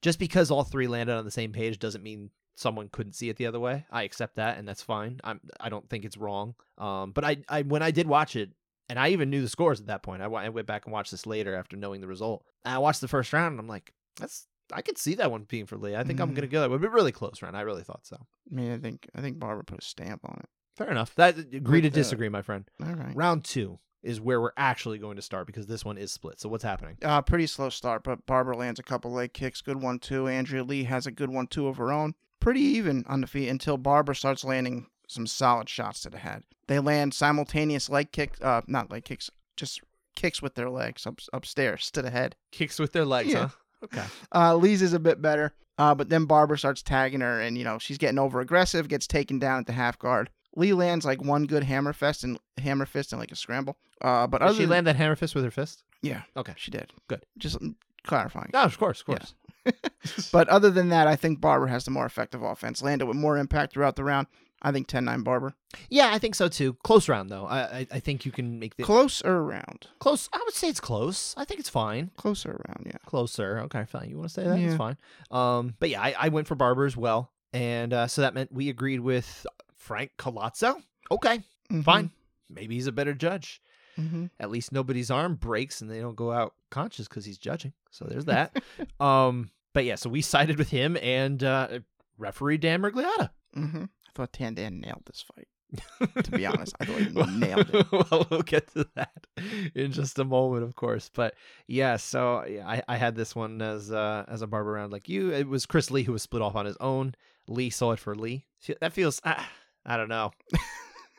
just because all three landed on the same page doesn't mean someone couldn't see it the other way. I accept that, and that's fine. I'm. I don't think it's wrong. Um, but I, I when I did watch it, and I even knew the scores at that point. I, I went back and watched this later after knowing the result. And I watched the first round, and I'm like, that's. I could see that one being for Lee. I think I'm Mhm. gonna go. It would be really close round. I really thought so. I mean, I think. I think Barber put a stamp on it. Fair enough. That agree to With, uh, disagree, my friend. All right. Round two is where we're actually going to start because this one is split. So what's happening? Uh, pretty slow start, but Barber lands a couple leg kicks. Good one too. Andrea Lee has a good one too of her own. Pretty even on the feet until Barber starts landing some solid shots to the head. They land simultaneous leg kicks. Uh, not leg kicks, just kicks with their legs up, upstairs to the head. Kicks with their legs, Yeah. huh? Okay. Uh, Lee's is a bit better. Uh, but then Barber starts tagging her, and you know she's getting over aggressive, gets taken down at the half guard. Lee lands like one good hammer fist and hammer fist and like a scramble. Uh, but Did other she than- land that hammer fist with her fist? yeah, Okay. she did. Good. Just clarifying. No, of course, of Yeah. course. But other than that, I think Barber has the more effective offense. Landed with more impact throughout the round. I think 10-9 Barber. Yeah, I think so too. Close round though. I I, I think you can make the Closer round. close. I would say it's close. I think it's fine. Closer round, yeah. Closer. Okay, fine. You want to say that? It's fine. Um, but yeah, I, I went for Barber as well, and uh, so that meant we agreed with Frank Collazo. Okay, Mhm. fine. Maybe he's a better judge. Mhm. At least nobody's arm breaks and they don't go out conscious because he's judging. So there's that. um, but yeah, so we sided with him and uh, referee Dan Miragliotta. Mhm. I thought Tandan nailed this fight. to be honest, I thought he nailed it. well, we'll get to that in just a moment, of course. But yeah, so yeah, I, I had this one as uh, as a barber round like you. It was Chris Lee who was split off on his own. Lee saw it for Lee. That feels ah, I don't know.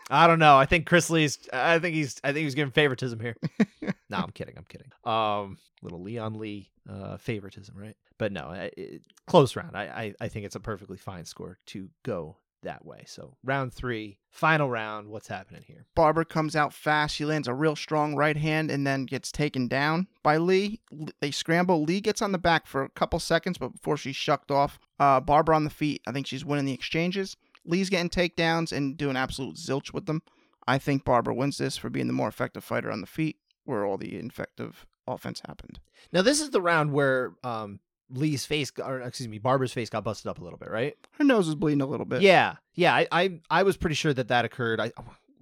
I don't know. I think Chris Lee's. I think he's. I think he's giving favoritism here. no, I'm kidding. I'm kidding. Um, little Leon Lee uh, favoritism, right? But no, it, close round. I, I I think it's a perfectly fine score to go that way. So round three, final round. What's happening here? Barber comes out fast. She lands a real strong right hand and then gets taken down by Lee. They scramble. Lee gets on the back for a couple seconds, but before she's shucked off, uh, Barber on the feet. I think she's winning the exchanges. Lee's getting takedowns and doing absolute zilch with them. I think Barber wins this for being the more effective fighter on the feet, where all the effective offense happened. Now this is the round where um Lee's face, or excuse me, Barber's face got busted up a little bit, right? Her nose was bleeding a little bit. Yeah, yeah. I, I I was pretty sure that that occurred. I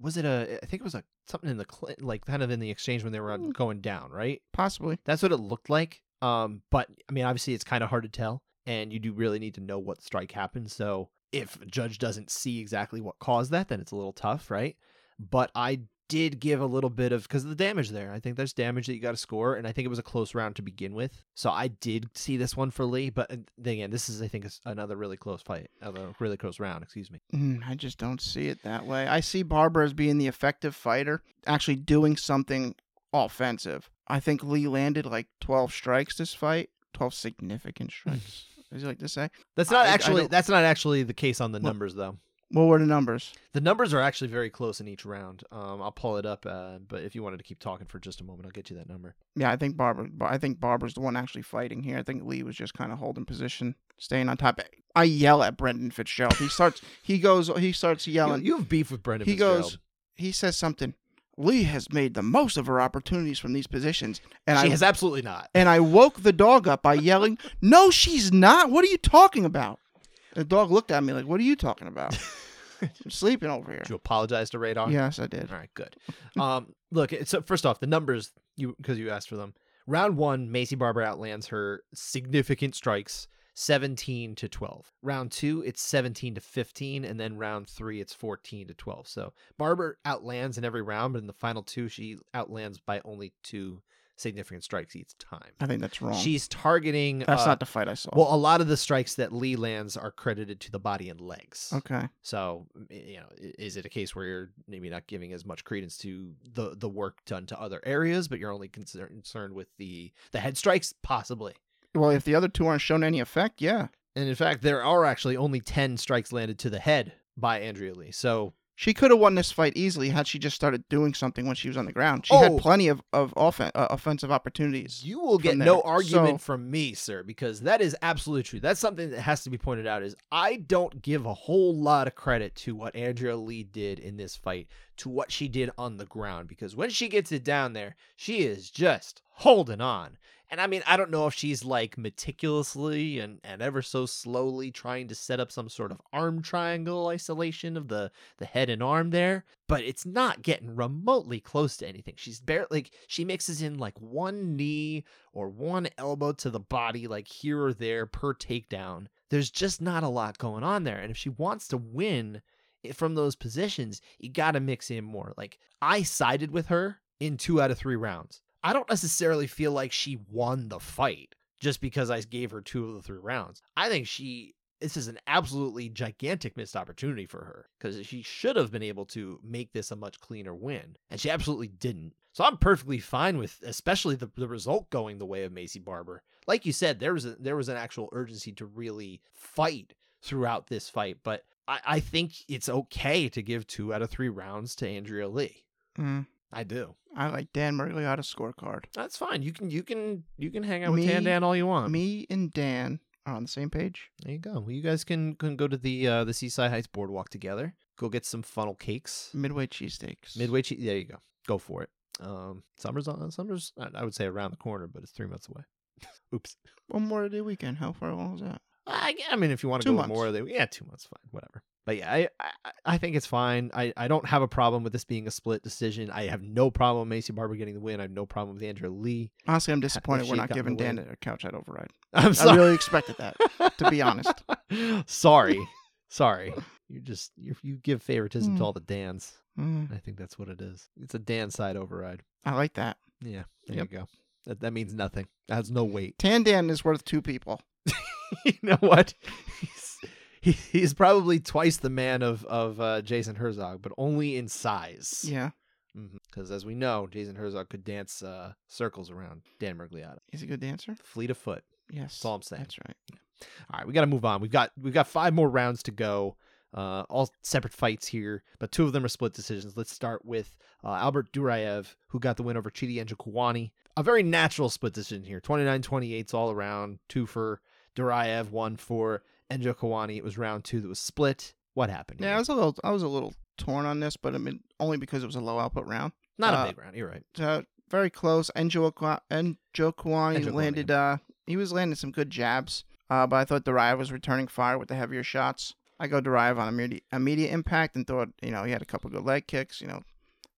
was it a. I think it was a something in the cl- like kind of in the exchange when they were Mm. going down, right? possibly. That's what it looked like. Um, but I mean, obviously, it's kind of hard to tell, and you do really need to know what strike happened. So if a judge doesn't see exactly what caused that, then it's a little tough, right? But I did give a little bit of because of the damage there. I think there's damage that you got to score, and I think it was a close round to begin with. So I did see this one for Lee, but uh, then again, this is I think another really close fight, another really close round. Excuse me. Mm, I just don't see it that way. I see Barber as being the effective fighter, actually doing something offensive. I think Lee landed like 12 strikes this fight, 12 significant strikes, as you like to say. That's not I- I actually don't- that's not actually the case on the Well- numbers though. What were the numbers? The numbers are actually very close in each round. Um, I'll pull it up, uh, but if you wanted to keep talking for just a moment, I'll get you that number. Yeah, I think Barber. I think Barber's the one actually fighting here. I think Lee was just kind of holding position, staying on top. I yell at Brendan Fitzgerald. He starts. He goes. He starts You, yelling. you have beef with Brendan. he Fitzgerald. goes. He says something. Lee has made the most of her opportunities from these positions, and she I has absolutely not. and I woke the dog up by yelling, "No, she's not! What are you talking about?" The dog looked at me like, "What are you talking about?" I'm sleeping over here. Did you apologize to Radar? Yes, I did. All right, good. Um, look, so first off, the numbers you because you asked for them. Round one, Maycee Barber outlands her significant strikes, seventeen to twelve. Round two, it's seventeen to fifteen, and then round three, it's fourteen to twelve. So Barber outlands in every round, but in the final two, she outlands by only two significant strikes each time. I think that's wrong. She's targeting. that's uh, not the fight I saw. well, a lot of the strikes that Lee lands are credited to the body and legs. okay. So, you know, is it a case where you're maybe not giving as much credence to the the work done to other areas, but you're only concern- concerned with the the head strikes, possibly? Well, if the other two aren't shown any effect, yeah. And in fact, there are actually only ten strikes landed to the head by Andrea Lee. So, She could have won this fight easily had she just started doing something when she was on the ground. She Oh. had plenty of of offen- uh, offensive opportunities. you will get from no argument So- from me, sir, because that is absolutely true. That's something that has to be pointed out. Is I don't give a whole lot of credit to what Andrea Lee did in this fight, to what she did on the ground, because when she gets it down there, she is just holding on. And I mean, I don't know if she's like meticulously and, and ever so slowly trying to set up some sort of arm triangle isolation of the, the head and arm there, but it's not getting remotely close to anything. She's barely like she mixes in like one knee or one elbow to the body, like here or there per takedown. There's just not a lot going on there. And if she wants to win from those positions, you got to mix in more. Like I sided with her in two out of three rounds. I don't necessarily feel like she won the fight just because I gave her two of the three rounds. I think she this is an absolutely gigantic missed opportunity for her because she should have been able to make this a much cleaner win, and she absolutely didn't. So I'm perfectly fine with, especially the the result going the way of Maycee Barber. Like you said, there was a, there was an actual urgency to really fight throughout this fight, but I, I think it's okay to give two out of three rounds to Andrea Lee. Mm, I do. I like Dan Miragliotta scorecard. That's fine. You can you can you can hang out with Me- Tan Dan all you want. Me and Dan are on the same page. There you go. Well, you guys can can go to the uh, the Seaside Heights Boardwalk together. Go get some funnel cakes. Midway cheesesteaks. Midway. Che- there you go. Go for it. Um, summer's on. Summer's. I, I would say around the corner, but it's three months away. Oops. One more day weekend. How far along is that? I, I mean, if you want to Two go months. more, they, yeah, two months, fine, whatever. But yeah, I, I I think it's fine. I, I don't have a problem with this being a split decision. I have no problem with Maycee Barber getting the win. I have no problem with Andrew Lee. Honestly, I'm disappointed we're not giving Dan a couch at override. I'm sorry. I really expected that, to be honest. sorry, sorry. You just you you give favoritism to Hmm. all the Dans. Mm, I think that's what it is. It's a Dan side override. I like that. Yeah, there Yep. you go. That that means nothing. That has no weight. Tan Dan is worth two people. you know what? He's, he, he's probably twice the man of of uh, Jason Herzog, but only in size. Yeah, Because as we know, Jason Herzog could dance uh, circles around Dan Miragliotta. he's a good dancer. Fleet of foot. Yes, That's all I'm saying. That's right. All right, we got to move on. We've got we've got five more rounds to go. Uh, all separate fights here, but two of them are split decisions. Let's start with uh, Albert Duraev, who got the win over Chidi Njokuani. A very natural split decision here. 29-28 all around. Two for Duraev, one for Njokuani. It was round two that was split. What happened? Yeah, I was a little, I was a little torn on this, but I mean, only because it was a low output round. not a uh, big round. You're right. Uh, very close. Enjo Joe and Joe Kwani Njokuani. landed. Uh, he was landing some good jabs. Uh, but I thought Duraev was returning fire with the heavier shots. I go Duraev on immediate, immediate impact and thought, you know, he had a couple good leg kicks. You know,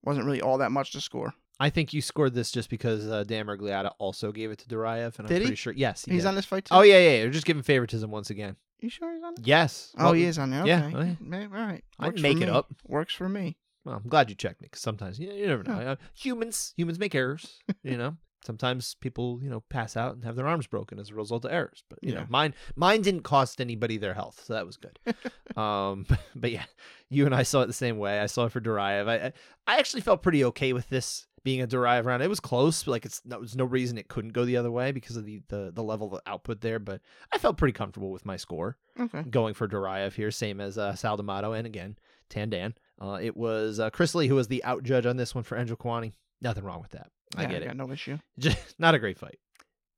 wasn't really all that much to score. I think you scored this just because uh, Dan Miragliotta also gave it to Duraev, and I'm Did he? pretty sure. Yes, he He's did. on this fight too. Oh yeah, yeah. You're just giving favoritism once again. You sure he's on? It? Yes. Oh, Well, he is on there. Okay. yeah, oh, yeah. Man, all right. I Works make it me. up. Works for me. Well, I'm glad you checked me because sometimes you, you never know. Yeah. Uh, humans, humans make errors. You know, sometimes people, you know, pass out and have their arms broken as a result of errors. But you Yeah. know, mine, mine didn't cost anybody their health, so that was good. um, but yeah, you and I saw it the same way. I saw it for Duraev. I, I, I actually felt pretty okay with this being a Duraev round. It was close, like it's there was no reason it couldn't go the other way because of the the the level of output there. But I felt pretty comfortable with my score Okay. going for Duraev here, same as uh, Sal D'Amato and again Tandan. Uh, it was uh, Chris Lee who was the out judge on this one for Njokuani. Nothing wrong with that. Yeah, I get it. got no issue. Just not a great fight.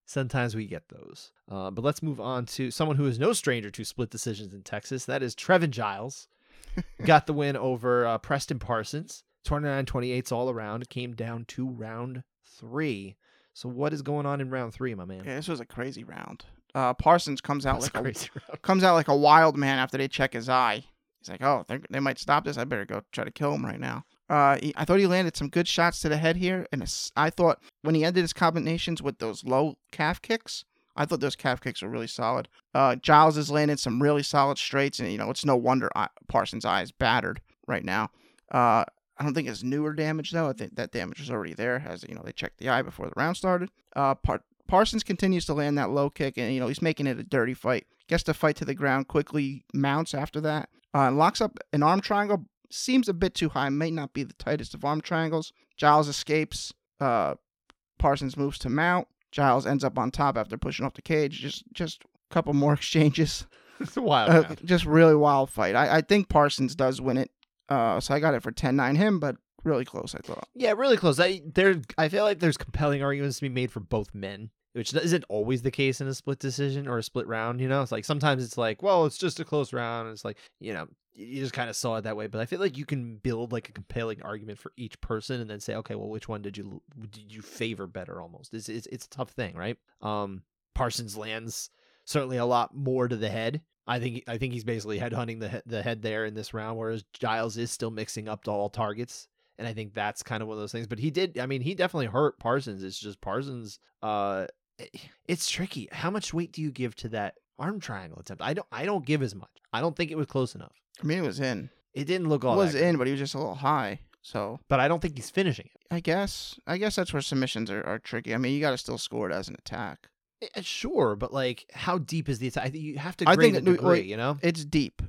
Sometimes we get those. Uh, but let's move on to someone who is no stranger to split decisions in Texas. That is Trevin Giles. Got the win over uh, Preston Parsons. 29 28 all around. It came down to round three. So, what is going on in round three, my man? Yeah, this was a crazy round. Uh, Parsons comes out That's like a crazy round. comes out like a wild man after they check his eye. He's like, "Oh, they they might stop this. I better go try to kill him right now." Uh, he, I thought he landed some good shots to the head here, and a I thought when he ended his combinations with those low calf kicks, I thought those calf kicks were really solid. Uh, Giles has landed some really solid straights, and you know it's no wonder I, Parsons' eye is battered right now. Uh, I don't think it's newer damage though. I think that damage was already there, as you know they checked the eye before the round started. Uh, Par- Parsons continues to land that low kick, and you know he's making it a dirty fight. Gets the fight to the ground quickly, mounts after that, uh, locks up an arm triangle. Seems a bit too high. May not be the tightest of arm triangles. Giles escapes. Uh, Parsons moves to mount. Giles ends up on top after pushing off the cage. Just just a couple more exchanges. it's a wild Uh, just really wild fight. I, I think Parsons does win it. Uh, so I got it for 10-9 him, but really close. I thought. Yeah, really close. I there I feel like there's compelling arguments to be made for both men, which isn't always the case in a split decision or a split round, you know? It's like sometimes it's like, well, it's just a close round. It's like, you know, you just kind of saw it that way, but I feel like you can build like a compelling argument for each person and then say, okay, well, which one did you did you favor better almost? It's it's, it's a tough thing, right? Um Parsons lands certainly a lot more to the head. I think I think he's basically headhunting the the head there in this round, whereas Giles is still mixing up to all targets and I think that's kind of one of those things. But he did. I mean, he definitely hurt Parsons. It's just Parsons. Uh, it- it's tricky. How much weight do you give to that arm triangle attempt? I don't. I don't give as much. I don't think it was close enough. I mean, it was in. It didn't look all It was in, but he was just a little high. So But I don't think he's finishing it. I guess I guess that's where submissions are, are tricky. I mean, you got to still score it as an attack. Eh, Sure, but like, how deep is the attack? I think you have to I grade think a it- degree. you know. It's deep.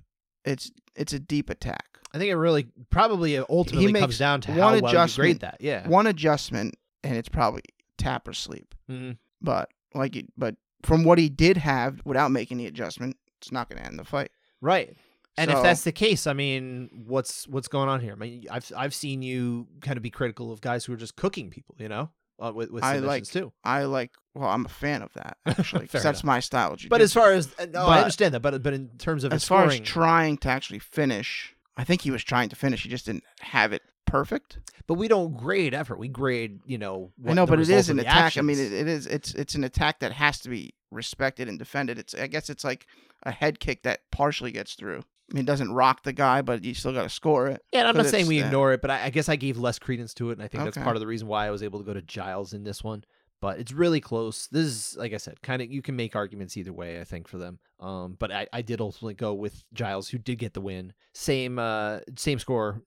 It's it's a deep attack. I think it really probably ultimately he makes comes down to one how well you adjustment- grade that. Yeah. One adjustment, and it's probably tap or sleep. Mhm. But like, it, but from what he did have without making the adjustment, it's not going to end the fight. Right. And if that's the case, I mean, what's what's going on here? I mean, I've I've seen you kind of be critical of guys who are just cooking people, you know, uh, with with I like- too. I like. Well, I'm a fan of that actually. That's enough. my style. But as far as uh, no, I understand that, but but in terms of as far scoring, as trying to actually finish, I think he was trying to finish. He just didn't have it perfect. but we don't grade effort. We grade, you know. I know, but it is an attack. I mean, it, it is. It's it's an attack that has to be respected and defended. It's. I guess it's like a head kick that partially gets through. I mean, it doesn't rock the guy, but you still got to score it. Yeah, and I'm not saying we ignore it, but I, I guess I gave less credence to it, and I think that's part of the reason why I was able to go to Giles in this one. But it's really close. This is, like I said, kind of you can make arguments either way. I think for them, um, but I, I did ultimately go with Giles, who did get the win. Same uh, same score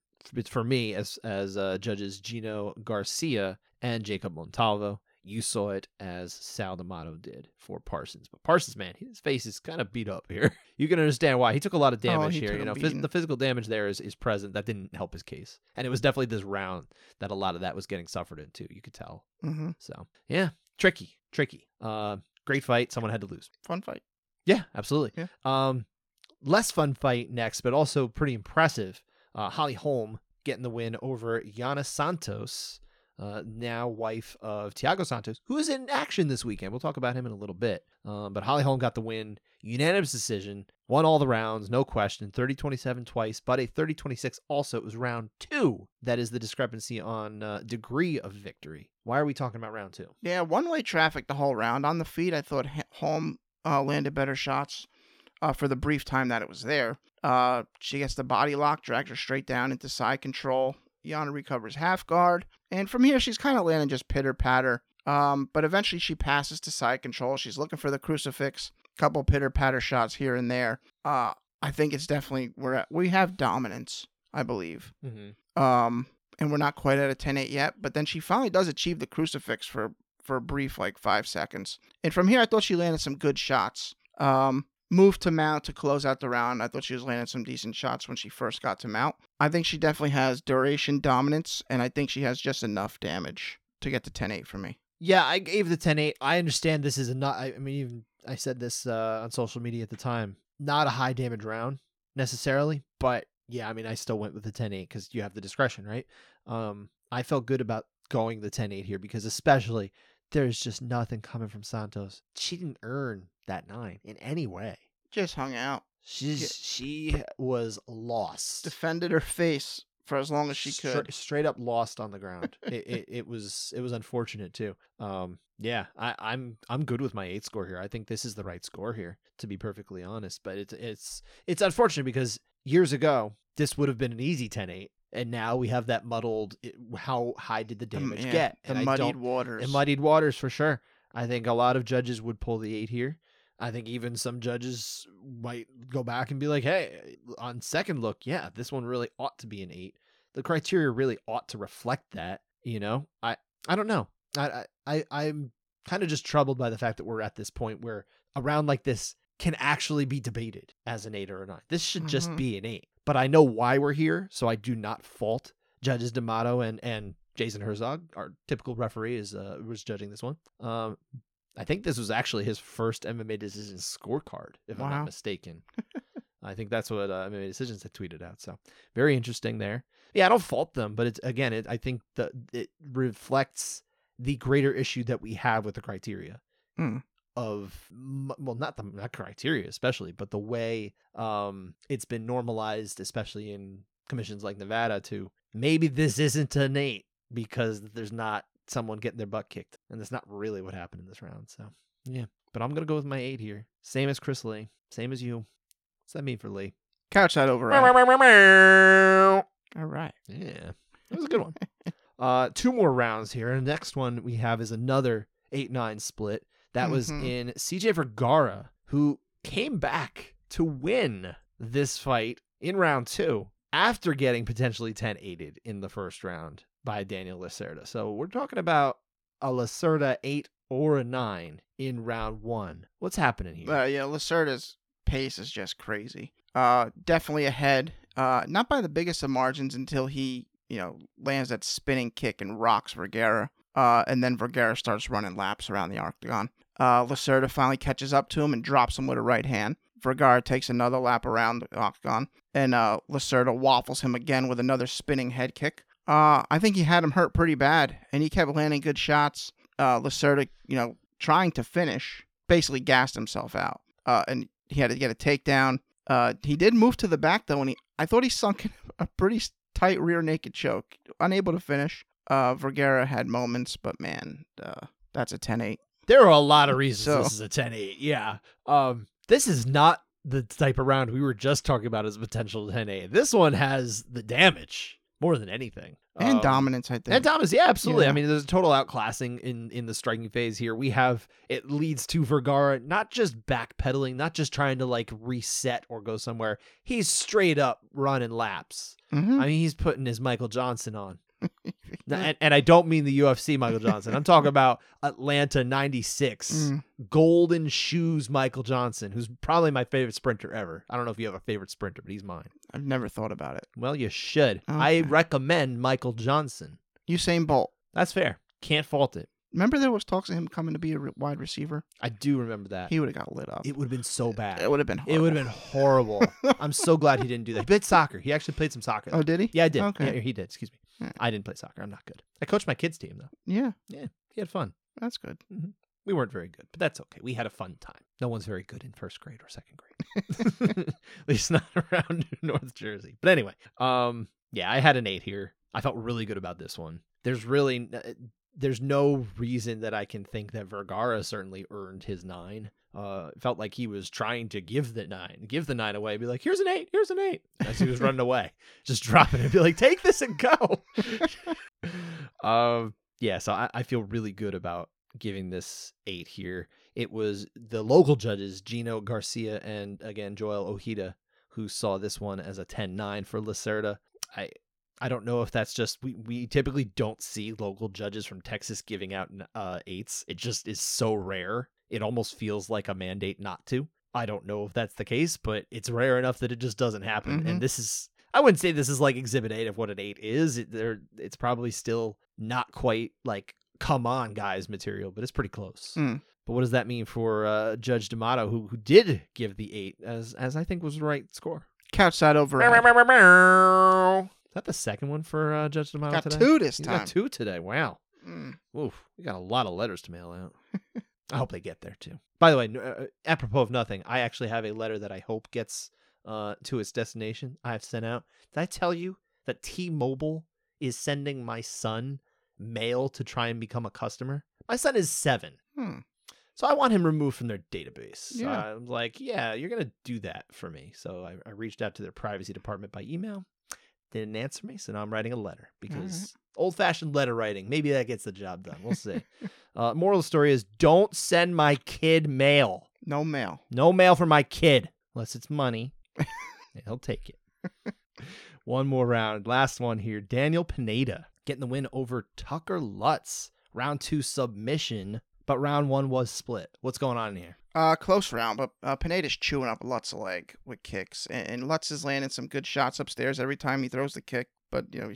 for me as as uh, judges Gino Garcia and Jacob Montalvo. You saw it as Sal D'Amato did for Parsons, but Parsons, man, his face is kind of beat up here. You can understand why he took a lot of damage Oh, he here. You know, phys- the physical damage there is, is present. That didn't help his case, and it was definitely this round that a lot of that was getting suffered into. You could tell. hmm So yeah, tricky, tricky. Uh, great fight. Someone had to lose. Fun fight. Yeah, absolutely. Yeah. Um, less fun fight next, but also pretty impressive. Uh, Holly Holm getting the win over Yana Santos, uh, now wife of Thiago Santos, who is in action this weekend. We'll talk about him in a little bit. Um, but Holly Holm got the win, unanimous decision, won all the rounds, no question, 30 27 twice, but a 30 26 also. It was round two. That is the discrepancy on uh, degree of victory. Why are we talking about round two? Yeah, one way traffic the whole round. On the feet, I thought Holm uh, landed better shots uh, for the brief time that it was there. Uh, she gets the body lock, drags her straight down into side control. Yana recovers half guard, and from here she's kind of landing just pitter patter. Um, but eventually she passes to side control. She's looking for the crucifix. Couple pitter patter shots here and there. Uh, I think it's definitely we're at, we have dominance. I believe. Mm-hmm. Um, and we're not quite at a 10-8 yet, but then she finally does achieve the crucifix for for a brief like five seconds. And from here, I thought she landed some good shots. Um, moved to mount to close out the round. I thought she was landing some decent shots when she first got to mount. I think she definitely has duration dominance, and I think she has just enough damage to get to 10-8 for me. Yeah, I gave the 10-8. I understand this is a not. I mean, even I said this uh, on social media at the time. Not a high damage round necessarily, but yeah, I mean, I still went with the 10-8 because you have the discretion, right? Um, I felt good about going the 10-8 here because especially there's just nothing coming from Santos. She didn't earn that nine in any way. Just hung out, She's she was lost. defended her face for as long as she could. straight up lost on the ground. it, it it was it was unfortunate too. Um, yeah, I, I'm I'm good with my eight score here. I think this is the right score here, to be perfectly honest. But it's it's it's unfortunate because years ago this would have been an easy 10-8, and now we have that muddled. It, how high did the damage yeah, get? The I muddied waters. the muddied waters for sure. I think a lot of judges would pull the eight here. I think even some judges might go back and be like, "Hey, on second look, yeah, this one really ought to be an eight. The criteria really ought to reflect that." You know, I I don't know. I I I'm kind of just troubled by the fact that we're at this point where a round like this can actually be debated as an eight or a nine. This should just Mhm. be an eight. But I know why we're here, so I do not fault judges D'Amato and and Jason Herzog, our typical referee, is uh, was judging this one. Um, I think this was actually his first MMA decision scorecard, if I'm not mistaken. I think that's what uh, MMA Decisions had tweeted out. So very interesting there. Yeah, I don't fault them, but it's again, it, I think the it reflects the greater issue that we have with the criteria Hmm. of well, not the not criteria especially, but the way um it's been normalized, especially in commissions like Nevada, to maybe this isn't eight because there's not someone getting their butt kicked, and that's not really what happened in this round. So yeah, but I'm gonna go with my eight here, same as Chris Lee, same as you. What's that mean for Lee? Couch that over. All right. Yeah, that was a good one. uh, two more rounds here. And the next one we have is another eight nine split. That was Mhm. in CJ Vergara, who came back to win this fight in round two after getting potentially 10 aided in the first round by Daniel Lacerda. So we're talking about a Lacerda eight or a nine in round one. What's happening here? Uh, yeah, Lacerda's pace is just crazy. Uh, definitely ahead. Uh, not by the biggest of margins until he, you know, lands that spinning kick and rocks Vergara. Uh, and then Vergara starts running laps around the octagon. Uh, Lacerda finally catches up to him and drops him with a right hand. Vergara takes another lap around the octagon, and uh, Lacerda waffles him again with another spinning head kick. Uh, I think he had him hurt pretty bad, and he kept landing good shots. Uh, Lacerda, you know, trying to finish, basically gassed himself out, uh, and he had to get a takedown. Uh, he did move to the back though, and he I thought he sunk in a pretty tight rear naked choke, unable to finish. Uh, Vergara had moments, but man, uh, that's a 10-8. There are a lot of reasons So- this is a 10-8. Yeah. Um, this is not the type of round we were just talking about as a potential 10-8. This one has the damage more than anything. and Um, dominance. I think. And Thomas, yeah, absolutely. I mean, there's a total outclassing in in the striking phase here. We have it leads to Vergara not just backpedaling, not just trying to like reset or go somewhere. He's straight up running laps. Mhm. I mean, he's putting his Michael Johnson on. And, and I don't mean the UFC Michael Johnson. I'm talking about Atlanta 96 Mm. golden shoes Michael Johnson, who's probably my favorite sprinter ever. I don't know if you have a favorite sprinter, but he's mine. I've never thought about it. Well, you should. I recommend Michael Johnson. Usain Bolt. That's fair. Can't fault it. Remember there was talks of him coming to be a re- wide receiver. I do remember that. He would have got lit up. it would have been so bad. It would have been. It would have horrible. been horrible. I'm so glad he didn't do that. He played soccer. He actually played some soccer. Oh, did he? yeah, I did. Okay. Yeah, he did. Excuse me. Yeah. I didn't play soccer. I'm not good. I coached my kids' team though. Yeah, Yeah. He had fun. that's good. We weren't very good, but that's okay. We had a fun time. No one's very good in first grade or second grade. At least not around North Jersey. But anyway, um, yeah, I had an eight here. I felt really good about this one. There's really there's no reason that I can think that Vergara certainly earned his nine. Uh, felt like he was trying to give the nine, give the nine away, be like, "Here's an eight, here's an eight. as he was running away, just dropping it, be like, "Take this and go." um, yeah, so I, I feel really good about giving this eight here. It was the local judges, Gino Garcia and again Joel Ojeda, who saw this one as a 10-9 for Lacerda. I I don't know if that's just we, we typically don't see local judges from Texas giving out uh, eights. It just is so rare. It almost feels like a mandate not to. I don't know if that's the case, but it's rare enough that it just doesn't happen. Mhm. And this is I wouldn't say this is like exhibit 8 of what an 8 is. It, there it's probably still not quite like come on guys material, but it's pretty close. Mm. But what does that mean for uh, Judge D'Amato who who did give the 8 as as I think was the right score? Couch side over. Is that the second one for uh, Judge D'Amato Got today? two this He's time. got two today. Wow. Mm. Oof. We got a lot of letters to mail out. I hope they get there too. By the way, uh, apropos of nothing, I actually have a letter that I hope gets uh, to its destination. I have sent out. Did I tell you that T-Mobile is sending my son mail to try and become a customer? My son is seven. Hmm. So I want him removed from their database. Yeah. I'm like, yeah, you're gonna do that for me. So I, I reached out to their privacy department by email. Didn't answer me, so now I'm writing a letter because old fashioned letter writing. Maybe that gets the job done. We'll see. uh, moral of the story is don't send my kid mail. No mail. No mail for my kid unless it's money. He'll take it. one more round. Last one here. Daniel Pineda getting the win over Tucker Lutz. Round two submission, but round one was split. What's going on in here? Uh, close round, but uh, Pineda's chewing up Lutz' leg with kicks, and, and Lutz is landing some good shots upstairs every time he throws the kick. But you know,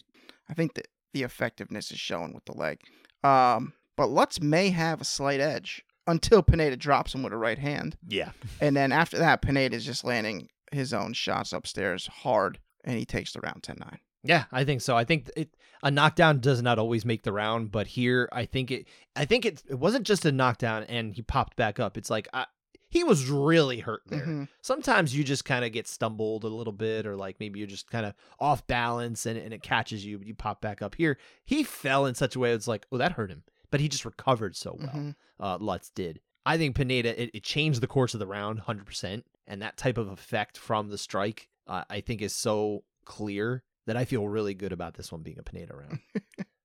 I think that the effectiveness is showing with the leg. Um, but Lutz may have a slight edge until Pineda drops him with a right hand, Yeah. and then after that, Pineda's just landing his own shots upstairs hard, and he takes the round 10-9. Yeah, I think so. I think it a knockdown does not always make the round, but here I think it. I think it. It wasn't just a knockdown and he popped back up. It's like I, he was really hurt there. Mhm. Sometimes you just kind of get stumbled a little bit, or like maybe you're just kind of off balance and, and it catches you, but you pop back up. Here, he fell in such a way it's like, oh, that hurt him, but he just recovered so well. Mhm. Uh, Lutz did. I think Pineda it, it changed the course of the round, hundred percent, and that type of effect from the strike, uh, I think, is so clear that I feel really good about this one being a Pineda round.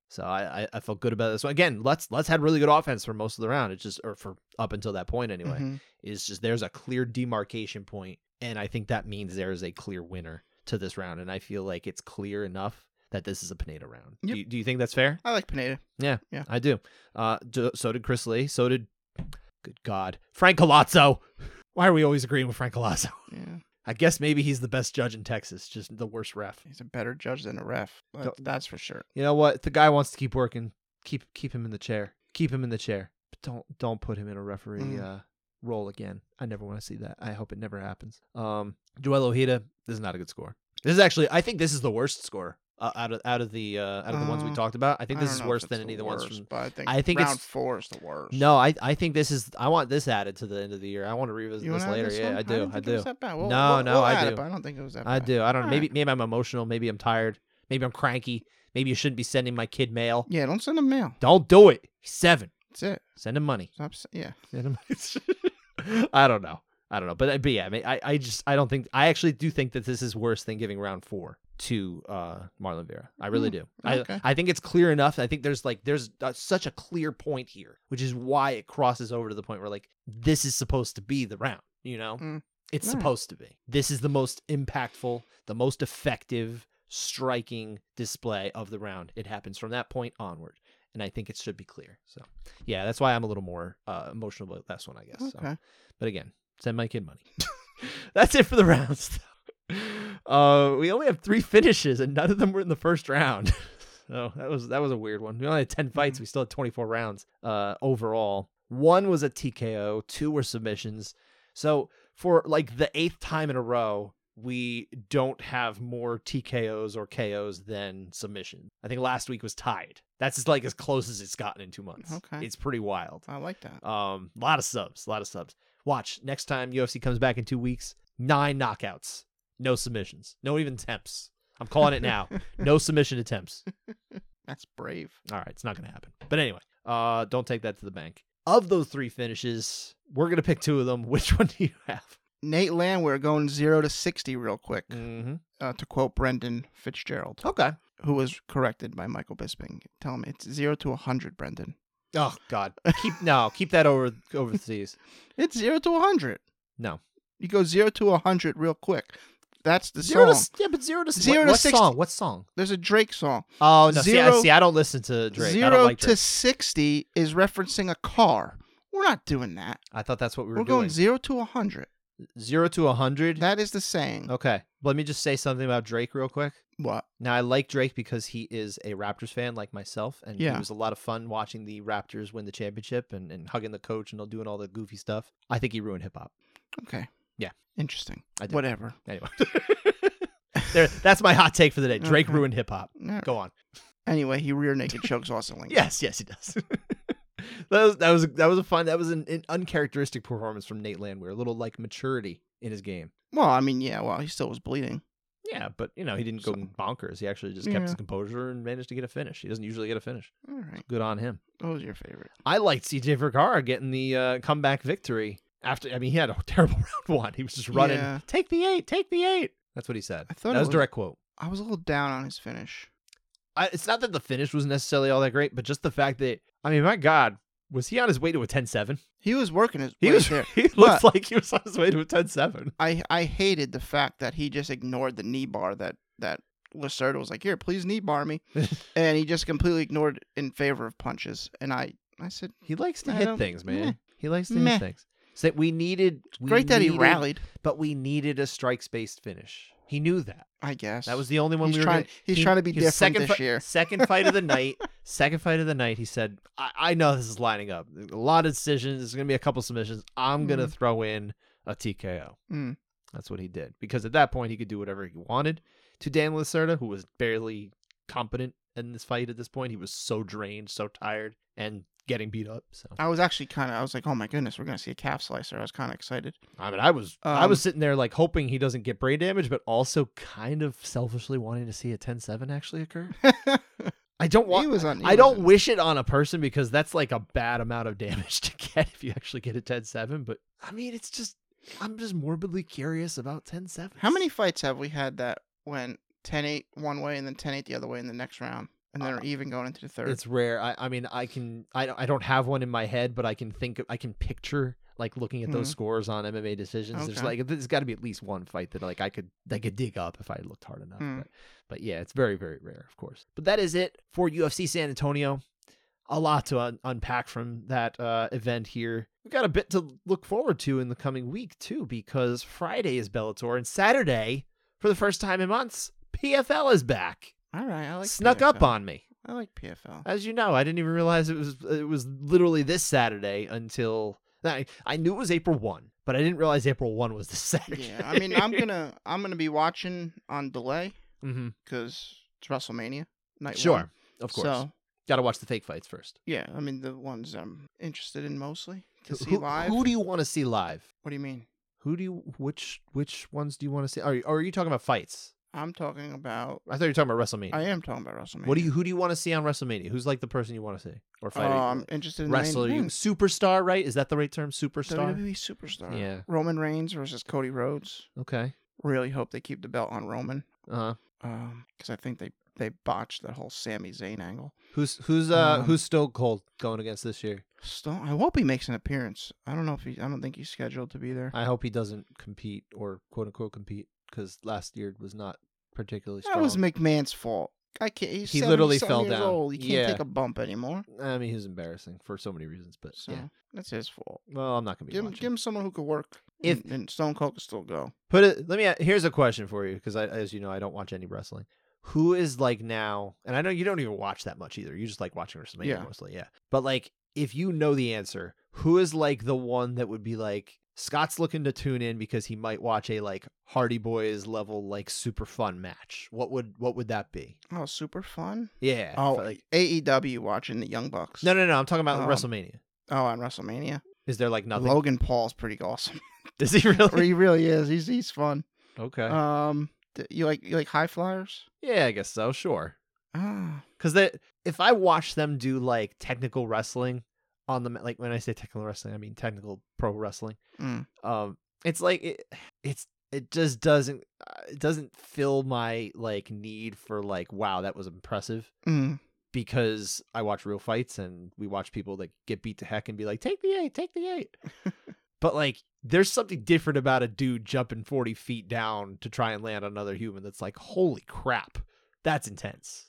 so I, I, I felt good about this one. Again, let's let's had really good offense for most of the round. It's just or for up until that point anyway. Mhm. Is just there's a clear demarcation point, and I think that means there is a clear winner to this round, and I feel like it's clear enough that this is a Pineda round. Yep. Do, you, do you think that's fair? I like Pineda. Yeah, yeah, I do. Uh, d- so did Chris Lee. So did, good God, Frank Collazo. Why are we always agreeing with Frank Collazo? Yeah. I guess maybe he's the best judge in Texas, just the worst ref. He's a better judge than a ref. That- that's for sure. You know what? If the guy wants to keep working, keep keep him in the chair. Keep him in the chair. But don't don't put him in a referee Mm. uh, role again. I never want to see that. I hope it never happens. Um, Joel Ojeda, this is not a good score. This is actually, I think this is the worst score uh, out of out of the uh, out of the ones we Uh, talked about. I think this don't is worse than any of the ones from. But I think I think it's- round four is the worst. No, I I think this is. I want this added to the end of the year. I want to revisit You this later. this yeah. I do. I, do. was that bad. We'll, No, we'll- no, we'll I it, do. I don't think it was that Bad. I do. I don't. All Maybe right. maybe I'm emotional. Maybe I'm tired. Maybe I'm cranky. Maybe you shouldn't be sending my kid mail. Yeah, don't send him mail. Don't do it. He's seven. That's it. Send him money. Stop. Yeah. Send him. I don't know. I don't know. But but yeah, I mean, I I just I don't think I actually do think that this is worse than giving round four to uh Marlon Vera. I really Hmm, do. okay. I I think it's clear enough. I think there's like there's uh, such a clear point here, which is why it crosses over to the point where like this is supposed to be the round. You know, Mm. it's right. supposed to be. This is the most impactful, the most effective, striking display of the round. It happens from that point onward. And I think it should be clear. So, yeah, that's why I'm a little more uh, emotional about this one, I guess. So. Okay. But again, send my kid money. That's it for the rounds. Uh, we only have three finishes, and none of them were in the first round. so that was that was a weird one. We only had ten fights. We still had twenty four rounds uh, overall. One was a TKO. Two were submissions. So for like the eighth time in a row, we don't have more TKOs or KOs than submissions. I think last week was tied. That's like as close as it's gotten in two months. Okay. it's pretty wild. I like that. Um, a lot of subs, a lot of subs. Watch next time UFC comes back in two weeks. Nine knockouts, no submissions, no even attempts. I'm calling it now. no submission attempts. That's brave. All right, it's not gonna happen. But anyway, uh, don't take that to the bank. Of those three finishes, we're gonna pick two of them. Which one do you have? Nate Landwehr going zero to sixty real quick. Mm-hmm. Uh, to quote Brendan Fitzgerald, Okay. who was corrected by Michael Bisping. Tell him it's zero to hundred, Brendan. Oh God, keep no, keep that over overseas. It's zero to hundred. No, You go zero to hundred real quick. That's the zero song. to yeah, but zero to Zero what, to what 60. song? What song? There's a Drake song. Oh no, see, I, see, I don't listen to Drake. Zero like to sixty is referencing a car. We're not doing that. I thought that's what we were, doing. We're doing. going zero to hundred. Zero to a hundred. That is the saying. Okay. Let me just say something about Drake real quick. What? Now I like Drake because he is a Raptors fan like myself, and Yeah. it was a lot of fun watching the Raptors win the championship and, and hugging the coach and all doing all the goofy stuff. I think he ruined hip hop. Okay. Yeah. Interesting. Whatever. Anyway, there, that's my hot take for the day. Drake Okay. ruined hip hop. Yeah. Go on. Anyway, he rear naked chokes Austin Lindsey. Yes, yes, he does. that was that was that was a fun. That was an, an uncharacteristic performance from Nate Landwehr. A little like maturity in his game. Well, I mean, yeah. Well, he still was bleeding. Yeah, but you know he didn't go So- bonkers. He actually just kept his composure and managed to get a finish. He doesn't usually get a finish. All right. Good on him. What was your favorite? I liked CJ Vergara getting the uh, comeback victory after. I mean, he had a terrible round one. He was just running. Yeah. Take the eight. Take the eight. That's what he said. I thought that it was was- direct quote. I was a little down on his finish. I, it's not that the finish was necessarily all that great, but just the fact that I mean, my God, was he on his way to a 10-7? He was working his He way was. there. He looked like he was on his way to a 10-7. I I hated the fact that he just ignored the knee bar that that Lacerda was like, "Here, please knee bar me," and he just completely ignored in favor of punches. And I I said, He likes to I hit things, man. meh. He likes to Meh. hit things. So we needed. We "Great that he rallied." but we needed a strikes-based finish. He knew that. I guess That was the only one he's we were trying. gonna- He's he- trying to be different second this fi- year. Second fight of the night. Second fight of the night. He said, I, "I know this is lining up. A lot of decisions. There's gonna be a couple submissions. I'm gonna Mhm. throw in a TKO." Mm. That's what he did because at that point he could do whatever he wanted to Dan Lacerda, who was barely competent in this fight at this point. He was so drained, so tired, and getting beat up. So I was actually kind of. I was like, "Oh my goodness, we're gonna see a calf slicer." I was kind of excited. I mean, I was I Um, was sitting there like hoping he doesn't get brain damage, but also kind of selfishly wanting to see a 10-7 actually occur. I don't want. he was on. I don't on- wish it on a person because that's like a bad amount of damage to get if you actually get a 10-7. But I mean, it's just I'm just morbidly curious about 10-7. How many fights have we had that went 10-8 one way and then 10-8 the other way in the next round, and then Uh, even going into the third? It's rare. I, I mean, I can. I don't, I don't have one in my head, but I can think. I can picture like looking at those Mhm. scores on MMA decisions. There's like there's got to be at least one fight that like I could I could dig up if I looked hard enough. Mm. But, but yeah, it's very very rare, of course. But that is it for UFC San Antonio. A lot to un- unpack from that uh, event here. We've got a bit to look forward to in the coming week too, because Friday is Bellator and Saturday, for the first time in months, PFL is back. All right, I like Snuck up on me. I like PFL. As you know, I didn't even realize it was it was literally this Saturday until I I knew it was April one, but I didn't realize April one was this Saturday. yeah, I mean, I'm gonna I'm gonna be watching on delay hmm because it's WrestleMania night. Sure, one. of course. So Got to watch the fake fights first. yeah, I mean the ones I'm interested in mostly to see who, live. who do you want to see live? what do you mean? Who do you which which ones do you want to see? Are you, are you talking about fights? I'm talking about. I thought you were talking about WrestleMania. I am talking about WrestleMania. What do you who do you want to see on WrestleMania? Who's like the person you want to see or Oh, fight? I'm interested in the wrestler, you, superstar, right? Is that the right term? Superstar. WWE superstar. Yeah. Roman Reigns versus Cody Rhodes. Okay. Really hope they keep the belt on Roman. Uh huh. Um, because I think they they botched that whole Sami Zayn angle. Who's who's uh Um, who's Stone Cold going against this year? Stone. I hope he makes an appearance. I don't know if he. I don't think he's scheduled to be there. I hope he doesn't compete or quote unquote compete because last year was not particularly strong. That was McMahon's fault. I can't. He's He literally fell down. Old. He can't Yeah. take a bump anymore. I mean, he's embarrassing for so many reasons, but So yeah. that's his fault. Well, I'm not gonna be Give him, give him someone who could work. If- and, and Stone Cold can still go. Put it. Let me. Here's a question for you because I, as you know, I don't watch any wrestling. Who is like now? And I know you don't even watch that much either. You just like watching WrestleMania Yeah. mostly. Yeah. But like, if you know the answer, who is like the one that would be like Scott's looking to tune in because he might watch a like Hardy Boys level like super fun match? What would what would that be? Oh, super fun. Yeah. Oh, like AEW watching the Young Bucks. no, no, no. I'm talking about Um, WrestleMania. Oh, on WrestleMania. Is there like nothing? Logan Paul's pretty awesome. Does he really? he really is. He's he's fun. okay. Um, you like you like high flyers? yeah, I guess so. Sure. Ah, Because that if I watch them do like technical wrestling on the like when I say technical wrestling, I mean technical pro wrestling. mm. Um, it's like it, it's it just doesn't uh, it doesn't fill my like need for like wow that was impressive Mm. because I watch real fights and we watch people like get beat to heck and be like take the eight, take the eight. but like there's something different about a dude jumping 40 feet down to try and land another human that's like holy crap that's intense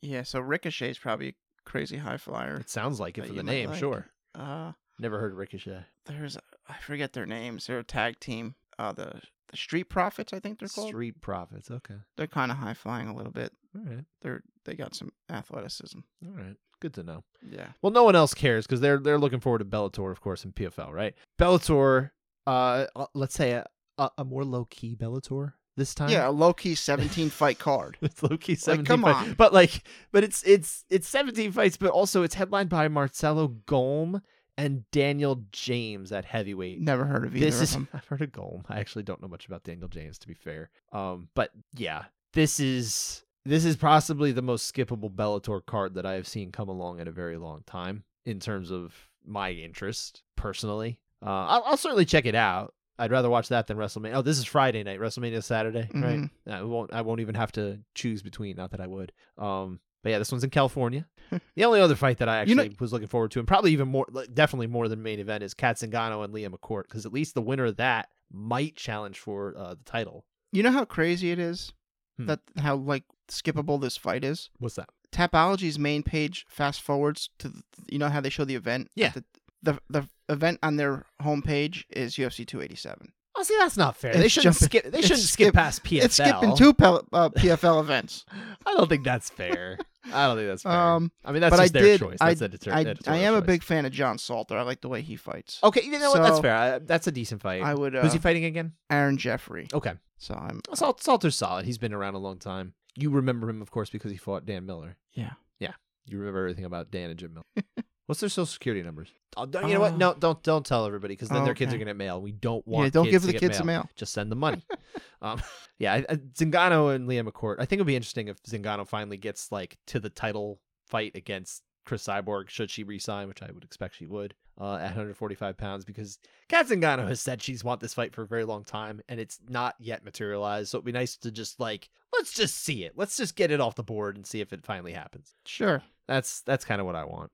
Yeah. So Ricochet's probably crazy high flyer. It sounds like it for the name, like. sure. Uh, Never heard of Ricochet. there's I forget their names. They're a tag team. Uh, the the Street Profits, I think they're called. Street Profits. Okay. They're kind of high flying a little bit. All right. They're they got some athleticism. All right. Good to know. Yeah. Well, no one else cares because they're they're looking forward to Bellator, of course, and PFL, right? Bellator. Uh, let's say a a, a more low key Bellator this time. Yeah, a low key 17 fight card. It's low key seventeen. come fight- on. but like, but it's it's it's seventeen fights, but also it's headlined by Marcelo Golm and Daniel James at heavyweight. Never heard of either this of is them. I've heard of Golm. I actually don't know much about Daniel James to be fair. Um, but yeah, this is this is possibly the most skippable Bellator card that I have seen come along in a very long time in terms of my interest personally. Uh, I'll, I'll certainly check it out. I'd rather watch that than WrestleMania. Oh, this is Friday night. WrestleMania is Saturday, right? Mhm. I won't. I won't even have to choose between. Not that I would. Um, but yeah, this one's in California. the only other fight that I actually You know- was looking forward to, and probably even more, definitely more than main event, is Cat Zingano and Leah McCourt, because at least the winner of that might challenge for uh, the title. You know how crazy it is Hmm. that how like skippable this fight is. What's that? Tapology's main page fast forwards to the, you know how they show the event. Yeah. The, the the event on their homepage is UFC 287. Oh, see, that's not fair. They shouldn't jumping- skip. They shouldn't skip, skip- past PFL. It's skipping two pel- uh, PFL events. I don't think that's fair. I don't think that's fair. Um, I mean, that's but I their did- choice. I- editor- I, I am a big fan of John Salter. I like the way he fights. Okay, you know what? That's fair. I, that's a decent fight. I would. Uh, Who's he fighting again? Aaron Jeffery. Okay, So I'm. Salt, Salter's solid. He's been around a long time. You remember him, of course, because he fought Dan Miller. Yeah. Yeah. You remember everything about Dan and Jim Miller. What's their social security numbers? Oh, don't- you know what? Uh, No, don't don't tell everybody because then their kids are okay. gonna get mail. We don't want. Yeah. Don't kids give to the get kids a mail. mail. Just send the money. um, yeah, I- I- Zingano and Leah McCourt. I think it'd be interesting if Zingano finally gets like to the title fight against Cris Cyborg, should she resign, which I would expect she would, uh, at 145 pounds, because Cat Zingano has said she's want this fight for a very long time, and it's not yet materialized. So it'd be nice to just like let's just see it. Let's just get it off the board and see if it finally happens. Sure. That's that's kind of what I want.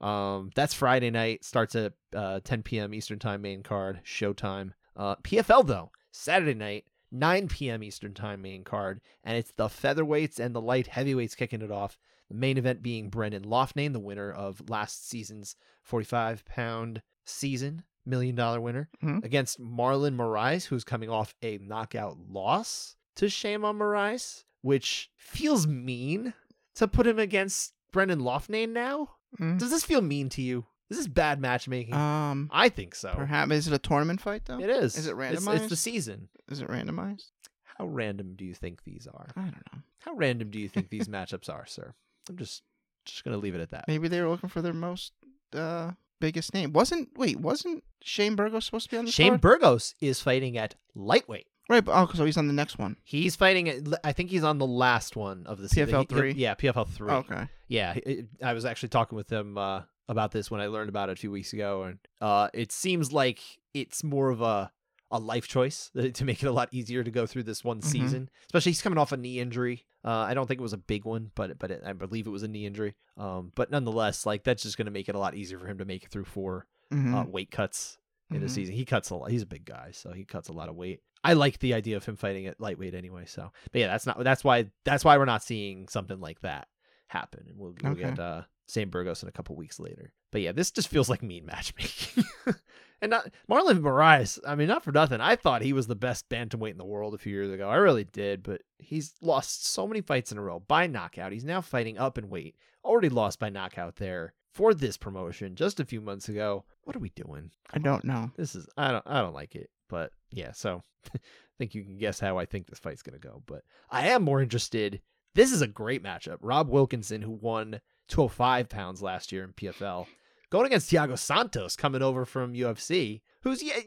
Um, that's Friday night. Starts at uh, 10 p.m. Eastern Time. Main card, Showtime. Uh, PFL though, Saturday night, 9 p.m. Eastern Time. Main card, and it's the featherweights and the light heavyweights kicking it off. The main event being Brendan Loughnane, the winner of last season's 45 pound season million dollar winner Mhm. against Marlon Moraes, who's coming off a knockout loss to Sheymon Moraes, which feels mean to put him against Brendan Loughnane now. Mm. Does this feel mean to you? This is bad matchmaking. Um, I think so. perhaps is it a tournament fight though? It is. Is it It's- It's, the season. Is it randomized? How random do you think these are? I don't know. How random do you think these matchups are, sir? I'm just just gonna leave it at that. Maybe they were looking for their most uh biggest name. Wasn't wait? Wasn't Shane Burgos supposed to be on the Shane card? Burgos is fighting at lightweight. Right, but oh, so he's on the next one. He's fighting. I think he's on the last one of the season. PFL three. Yeah, PFL three. okay. Yeah, it- I was actually talking with him uh, about this when I learned about it a few weeks ago, and uh, it seems like it's more of a a life choice to make it a lot easier to go through this one Mhm. season. Especially he's coming off a knee injury. Uh, I don't think it was a big one, but but it, I believe it was a knee injury. Um, but nonetheless, like that's just going to make it a lot easier for him to make it through four Mhm. uh, weight cuts in a Mhm. season. He cuts a lot. He's a big guy, so he cuts a lot of weight. I like the idea of him fighting at lightweight anyway. So, but yeah, that's not. That's why. That's why we're not seeing something like that happen. And we'll, we'll Okay. get uh, Sam Burgos in a couple weeks later. But yeah, this just feels like mean matchmaking. and not Marlon Moraes. I mean, not for nothing. I thought he was the best bantamweight in the world a few years ago. I really did. But he's lost so many fights in a row by knockout. He's now fighting up in weight. Already lost by knockout there for this promotion just a few months ago. What are we doing? I don't know. This is I don't I don't like it. But yeah, so I think you can guess how I think this fight's gonna go. But I am more interested. This is a great matchup. Rob Wilkinson, who won 205 pounds last year in PFL, going against Thiago Santos, coming over from UFC, who's yeah,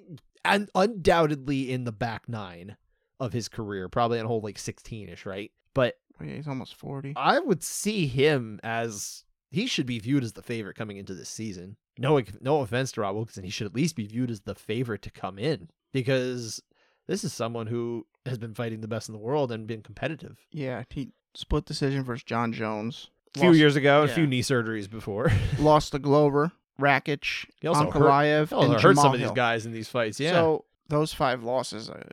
and undoubtedly in the back nine of his career, probably on a whole like 16 ish, right? But yeah, he's almost forty. I would see him as he should be viewed as the favorite coming into this season. No, no offense to Rob Wilkinson, he should at least be viewed as the favorite to come in because this is someone who has been fighting the best in the world and been competitive. Yeah, he split decision versus Jon Jones. A few Lost- years ago, a few knee surgeries before. lost to Glover, Rakic, He also hurt- Ankalaev, and hurt Jamahal some of these guys in these fights. Yeah, So those five losses, uh,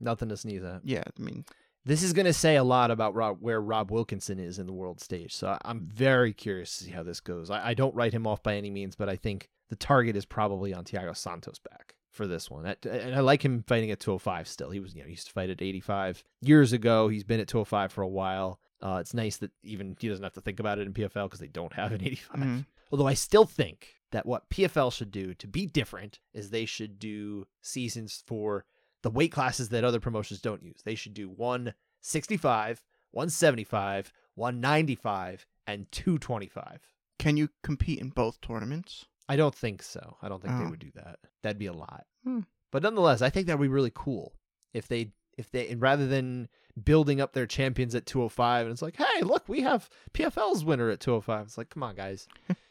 nothing to sneeze at. yeah, I mean, This is going to say a lot about Rob, where Rob Wilkinson is in the world stage. So I'm very curious to see how this goes. I, I don't write him off by any means, but I think the target is probably on Thiago Santos back for this one. And I like him fighting at 205 still. He was, you know, he used to fight at 85 years ago. He's been at 205 for a while. Uh, it's nice that even he doesn't have to think about it in PFL because they don't have an 85. mhm. Although I still think that what PFL should do to be different is they should do seasons for the weight classes that other promotions don't use. They should do 165, 175, 195, and 225. can you compete in both tournaments? I don't think so. I don't think they Oh. would do that. That'd be a lot. Hmm. But nonetheless, I think that would be really cool if they if they and rather than building up their champions at 205 and it's like, "Hey, look, we have PFL's winner at 205." It's like, "Come on, guys."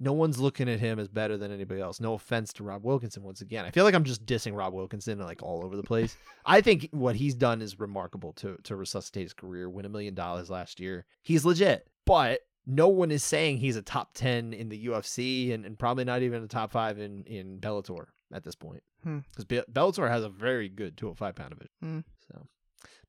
no one's looking at him as better than anybody else. No offense to Rob Wilkinson once again. I feel like I'm just dissing Rob Wilkinson like all over the place. I think what he's done is remarkable to to resuscitate his career, win a million dollars last year. He's legit. But no one is saying he's a top 10 in the UFC and, and probably not even a top 5 in in Bellator at this point. Hmm. Cuz Bellator has a very good 205 pound division. Hmm. So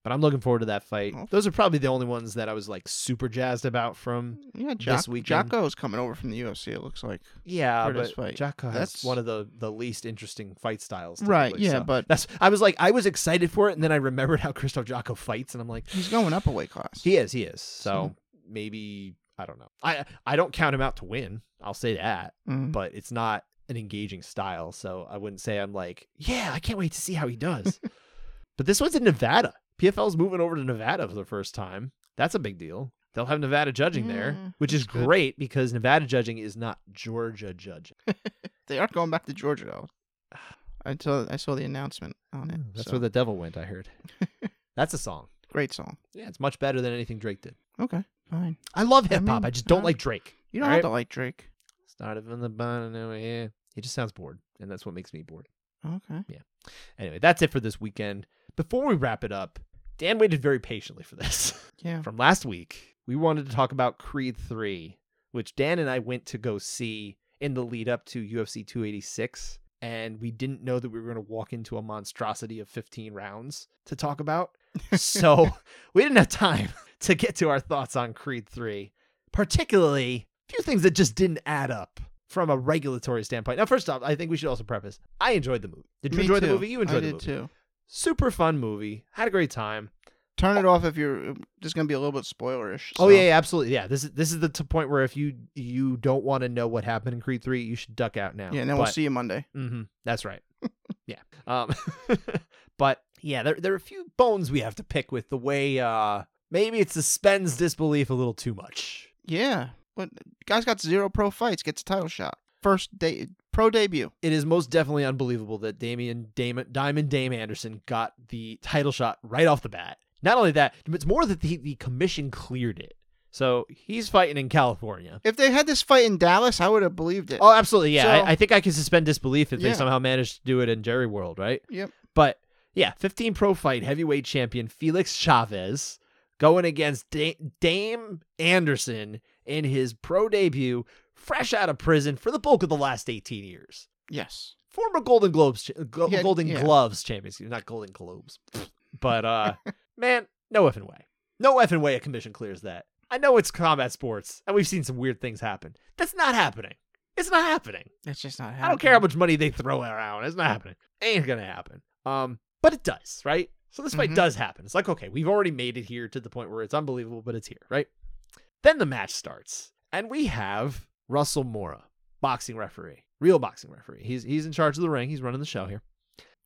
but I'm looking forward to that fight. Those are probably the only ones that I was like super jazzed about from Yeah, This Jack, weekend. Jotko's coming over from the UFC. It looks like. Yeah, but this fight. Jotko has That's- one of the the least interesting fight styles. Right, yeah, so but- that's I was like I was excited for it, and then I remembered how Krzysztof Jotko fights, and I'm like, He's going up a weight class. he is, he is. So So- maybe I don't know. I I don't count him out to win. I'll say that, Mhm. but it's not an engaging style, so I wouldn't say I'm like, yeah, I can't wait to see how he does. but this one's in Nevada. PFL's moving over to Nevada for the first time. That's a big deal. They'll have Nevada judging there, Mm, which is good. great because Nevada judging is not Georgia judging. They are going back to Georgia though. I saw I saw the announcement on it. That's so. where the devil went, I heard. That's a song. Great song. Yeah, it's much better than anything Drake did. Okay, fine. I love hip hop. I, mean, just don't uh, like Drake. You don't All have right. to like Drake. Started from the bottom, now we're here. He just sounds bored, and that's what makes me bored. Okay. Yeah. Anyway, that's it for this weekend. Before we wrap it up, Dan waited very patiently for this. Yeah. From last week, we wanted to talk about Creed 3, which Dan and I went to go see in the lead up to UFC 286. And we didn't know that we were going to walk into a monstrosity of 15 rounds to talk about. So we didn't have time to get to our thoughts on Creed 3, particularly a few things that just didn't add up from a regulatory standpoint. Now, first off, I think we should also preface: I enjoyed the movie. Did you Me enjoy the movie? You enjoyed I the did movie. too. Super fun movie. Had a great time. Turn it off if you're. just gonna be a little bit spoilerish. Oh yeah, yeah, absolutely. Yeah, this is this is the t- point where if you you don't want to know what happened in Creed Three, you should duck out now. Yeah, and then we'll But- see you Monday. Mm-hmm. That's right. yeah. Um, but yeah, there there are a few bones we have to pick with the way uh maybe it suspends disbelief a little too much. Yeah, but guy's got zero pro fights. Gets a title shot. First day pro debut. It is most definitely unbelievable that Damian Damon, Diamond Dame Anderson got the title shot right off the bat. Not only that, but it's more that the the commission cleared it. So he's fighting in California. If they had this fight in Dallas, I would have believed it. Oh, absolutely. Yeah, So- I, I think I can suspend disbelief if they somehow managed to do it in Jerry World, right? Yep. But yeah, 15 pro fight heavyweight champion Felix Chavez going against da- Dame Anderson in his pro debut, fresh out of prison for the bulk of the last 18 years. Yes. Former Golden Globes, cha- Go- Yeah, Golden yeah. Gloves champion, not Golden Globes. but uh, man, no effing way, no effing way a commission clears that. I know it's combat sports, and we've seen some weird things happen. That's not happening. It's not happening. It's just not. Happening. I don't care how much money they throw around. It's not happening. Ain't gonna happen. Um, but it does, right? So this fight Mhm. does happen. It's like, okay, we've already made it here to the point where it's unbelievable, but it's here, right? Then the match starts, and we have Russell Mora, boxing referee, real boxing referee. He's he's in charge of the ring. He's running the show here,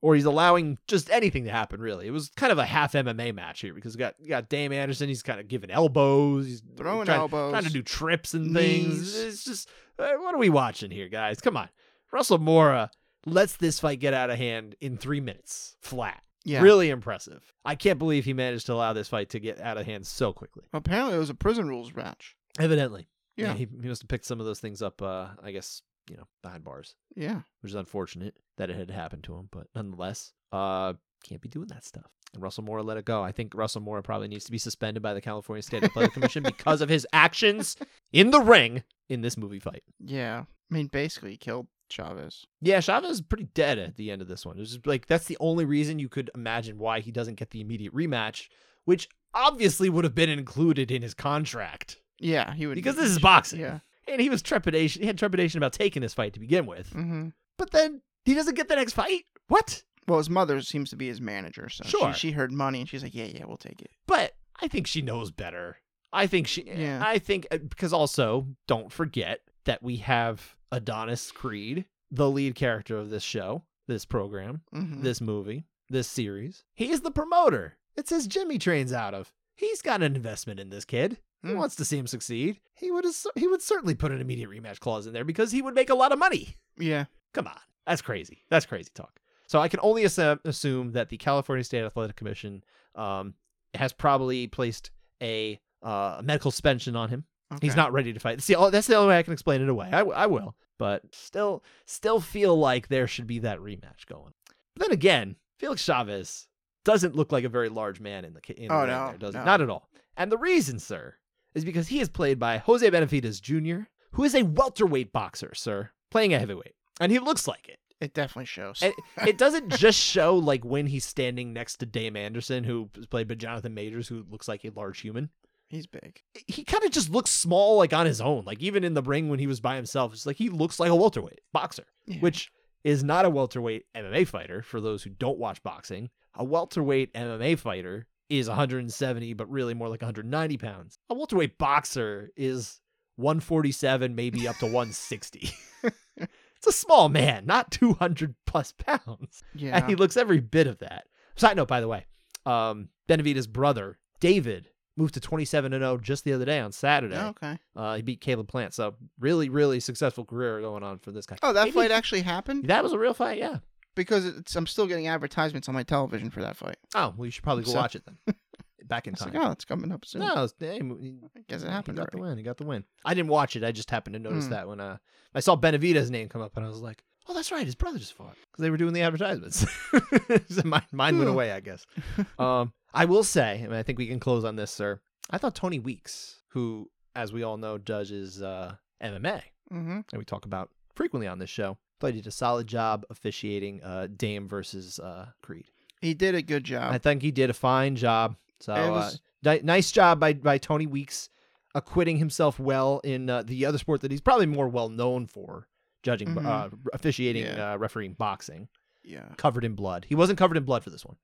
or he's allowing just anything to happen. Really, it was kind of a half MMA match here because you got you got Dame Anderson. He's kind of giving elbows. He's Throwing trying, elbows. trying to do trips and things. Knees. It's just uh, what are we watching here, guys? Come on, Russell Mora lets this fight get out of hand in three minutes flat. Yeah. Really impressive. I can't believe he managed to allow this fight to get out of hand so quickly. Apparently, it was a prison rules match. Evidently. Yeah. he, he must have picked some of those things up, uh, I guess, you know, behind bars, Yeah. which is unfortunate that it had happened to him. But nonetheless, uh, can't be doing that stuff. And Russell Mora let it go. I think Russell Mora probably needs to be suspended by the California State Athletic Commission because of his actions in the ring in this movie fight. Yeah. I mean, basically, he killed Chavez. Yeah, Chavez is pretty dead at the end of this one. It's like that's the only reason you could imagine why he doesn't get the immediate rematch, which obviously would have been included in his contract. Yeah, he would. Because this is boxing. Yeah. And he was trepidation he had trepidation about taking this fight to begin with. hmm But then he doesn't get the next fight? What? Well, his mother seems to be his manager, so Sure. she, she heard money and she's like, "Yeah, yeah, we'll take it." But I think she knows better. I think she Yeah. I think uh, because also don't forget that we have Adonis Creed, the lead character of this show, this program. hmm this movie, this series. He's the promoter. It says Jimmy trains out of. He's got an investment in this kid. He Hmm. wants to see him succeed. He would he would certainly put an immediate rematch clause in there because he would make a lot of money. Yeah. Come on, that's crazy. That's crazy talk. So I can only assume, assume that the California State Athletic Commission um, has probably placed a uh, medical suspension on him. He's not ready to fight. See, that's the only way I can explain it away. I will, but still, still feel like there should be that rematch going. But then again, Felix Chavez doesn't look like a very large man in the in the Oh, ring no, there, does no. Not at all. And the reason, sir, is because he is played by Jose Benavidez Jr., who is a welterweight boxer, sir, playing a heavyweight, and he looks like it. It definitely shows. And it doesn't just show like when he's standing next to Dame Anderson, who is played by Jonathan Majors, who looks like a large human He's big. he kind of just looks small like on his own like even in the ring when he was by himself it's like he looks like a welterweight boxer Yeah. which is not a welterweight mma fighter for those who don't watch boxing a welterweight mma fighter is 170 but really more like 190 pounds a welterweight boxer is 147 maybe up to 160 it's a small man not 200 plus pounds Yeah. and he looks every bit of that. Side note, by the way, um, Benavidez' brother David moved to 27 and 0 just the other day on Saturday. Oh, okay. Uh, he beat Caleb Plant, so really, really successful career going on for this guy. Oh, that Maybe- fight actually happened That was a real fight, yeah. because it's, I'm still getting advertisements on my television for that fight. Oh, well, you should probably go So- watch it then. Back in time. like, oh, it's coming up soon. no, it's, hey, he, I guess it happened. he got the win. He got the win. I didn't watch it. I just happened to notice Hmm. that when uh, I saw Benavidez' name come up, and I was like, "Oh, that's right. His brother just fought." Because they were doing the advertisements. Mine, mine went Hmm. away, I guess. um, I will say, and I think we can close on this, sir. I thought Tony Weeks, who, as we all know, judges uh, MMA, Mm-hmm. and we talk about frequently on this show, thought he did a solid job officiating uh, Dame versus uh, Creed. He did a good job. I think he did a fine job. So It uh, was- ni- nice job by by Tony Weeks. acquitting himself well in uh, the other sport that he's probably more well known for, judging, Mhm. uh, officiating, Yeah. uh, refereeing boxing. Yeah. Covered in blood. He wasn't covered in blood for this one.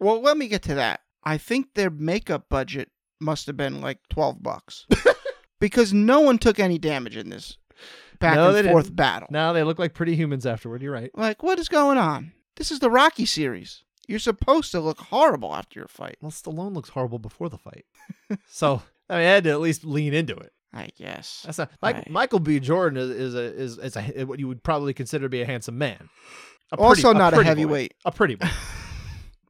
Well, let me get to that. I think their makeup budget must have been like twelve bucks, because no one took any damage in this back No, they and forth didn't. battle. Now they look like pretty humans afterward. You're right. Like, what is going on? This is the Rocky series. You're supposed to look horrible after your fight. Well, Stallone looks horrible before the fight, so I mean, I had to at least lean into it. I guess. That's not Right. Michael B. Jordan is, is a is, is a what you would probably consider to be a handsome man. A Also not a boy. heavyweight. A pretty boy.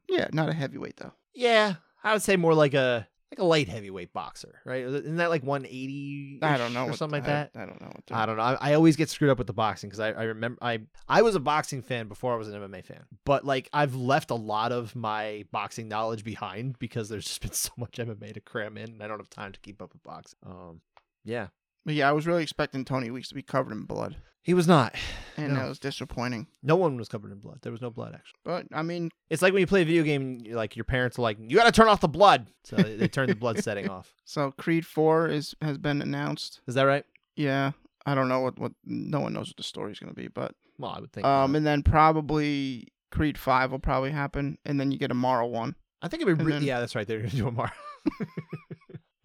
Yeah, not a heavyweight though. yeah, I would say more like a like a light heavyweight boxer, right? Isn't that like 180? I don't know or something like I- that. I don't know. What I don't know. I, I always get screwed up with the boxing because I, I remember I I was a boxing fan before I was an MMA fan, but like I've left a lot of my boxing knowledge behind because there's just been so much MMA to cram in, and I don't have time to keep up with boxing. Um, yeah, But yeah, I was really expecting Tony Weeks to be covered in blood, he was not. and No. that was disappointing. No one was covered in blood. There was no blood actually. But I mean, It's like when you play a video game, you're like your parents are like, "You got to turn off the blood," so they, they turn the blood setting off. so Creed Four is has been announced. Is that right? Yeah, I don't know what what. No one knows what the story's gonna be, but Well, I would think. um, not. and then probably Creed Five will probably happen, and then you get a Mara one. I think it'd be. and Re- then- yeah, that's right. They're gonna do a Mar. Uh,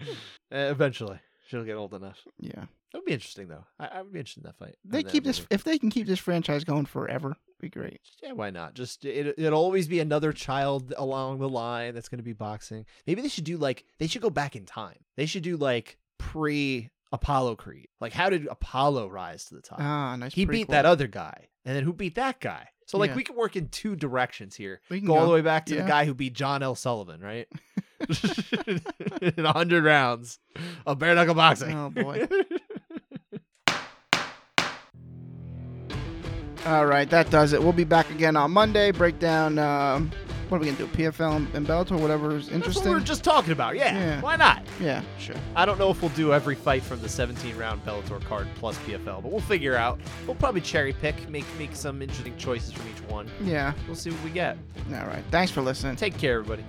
Eventually, she'll get old enough. Yeah, That would be interesting, though. I, I would be interested in that fight. they keep this movie. if they can keep this franchise going forever, be great. Yeah, why not? Just it, it'll always be another child along the line that's going to be boxing. Maybe they should do like they should go back in time. They should do like pre Apollo Creed. Like, how did Apollo rise to the top? Ah, nice. he beat that other guy, and then who beat that guy? So like Yeah. we can work in two directions here. We can Go, all the way back to Yeah. the guy who beat John L. Sullivan, right? in a hundred rounds of bare knuckle boxing. Oh, boy. All right, that does it. We'll be back again on Monday. Break down. Um, what are we gonna do? PFL and, Bellator, whatever is That's what interesting. we are just talking about. Yeah, Yeah. why not? yeah, sure. I don't know if we'll do every fight from the 17 round Bellator card plus PFL, but we'll figure out. We'll probably cherry pick, make make some interesting choices from each one. Yeah. We'll see what we get. All right. Thanks for listening. Take care, everybody.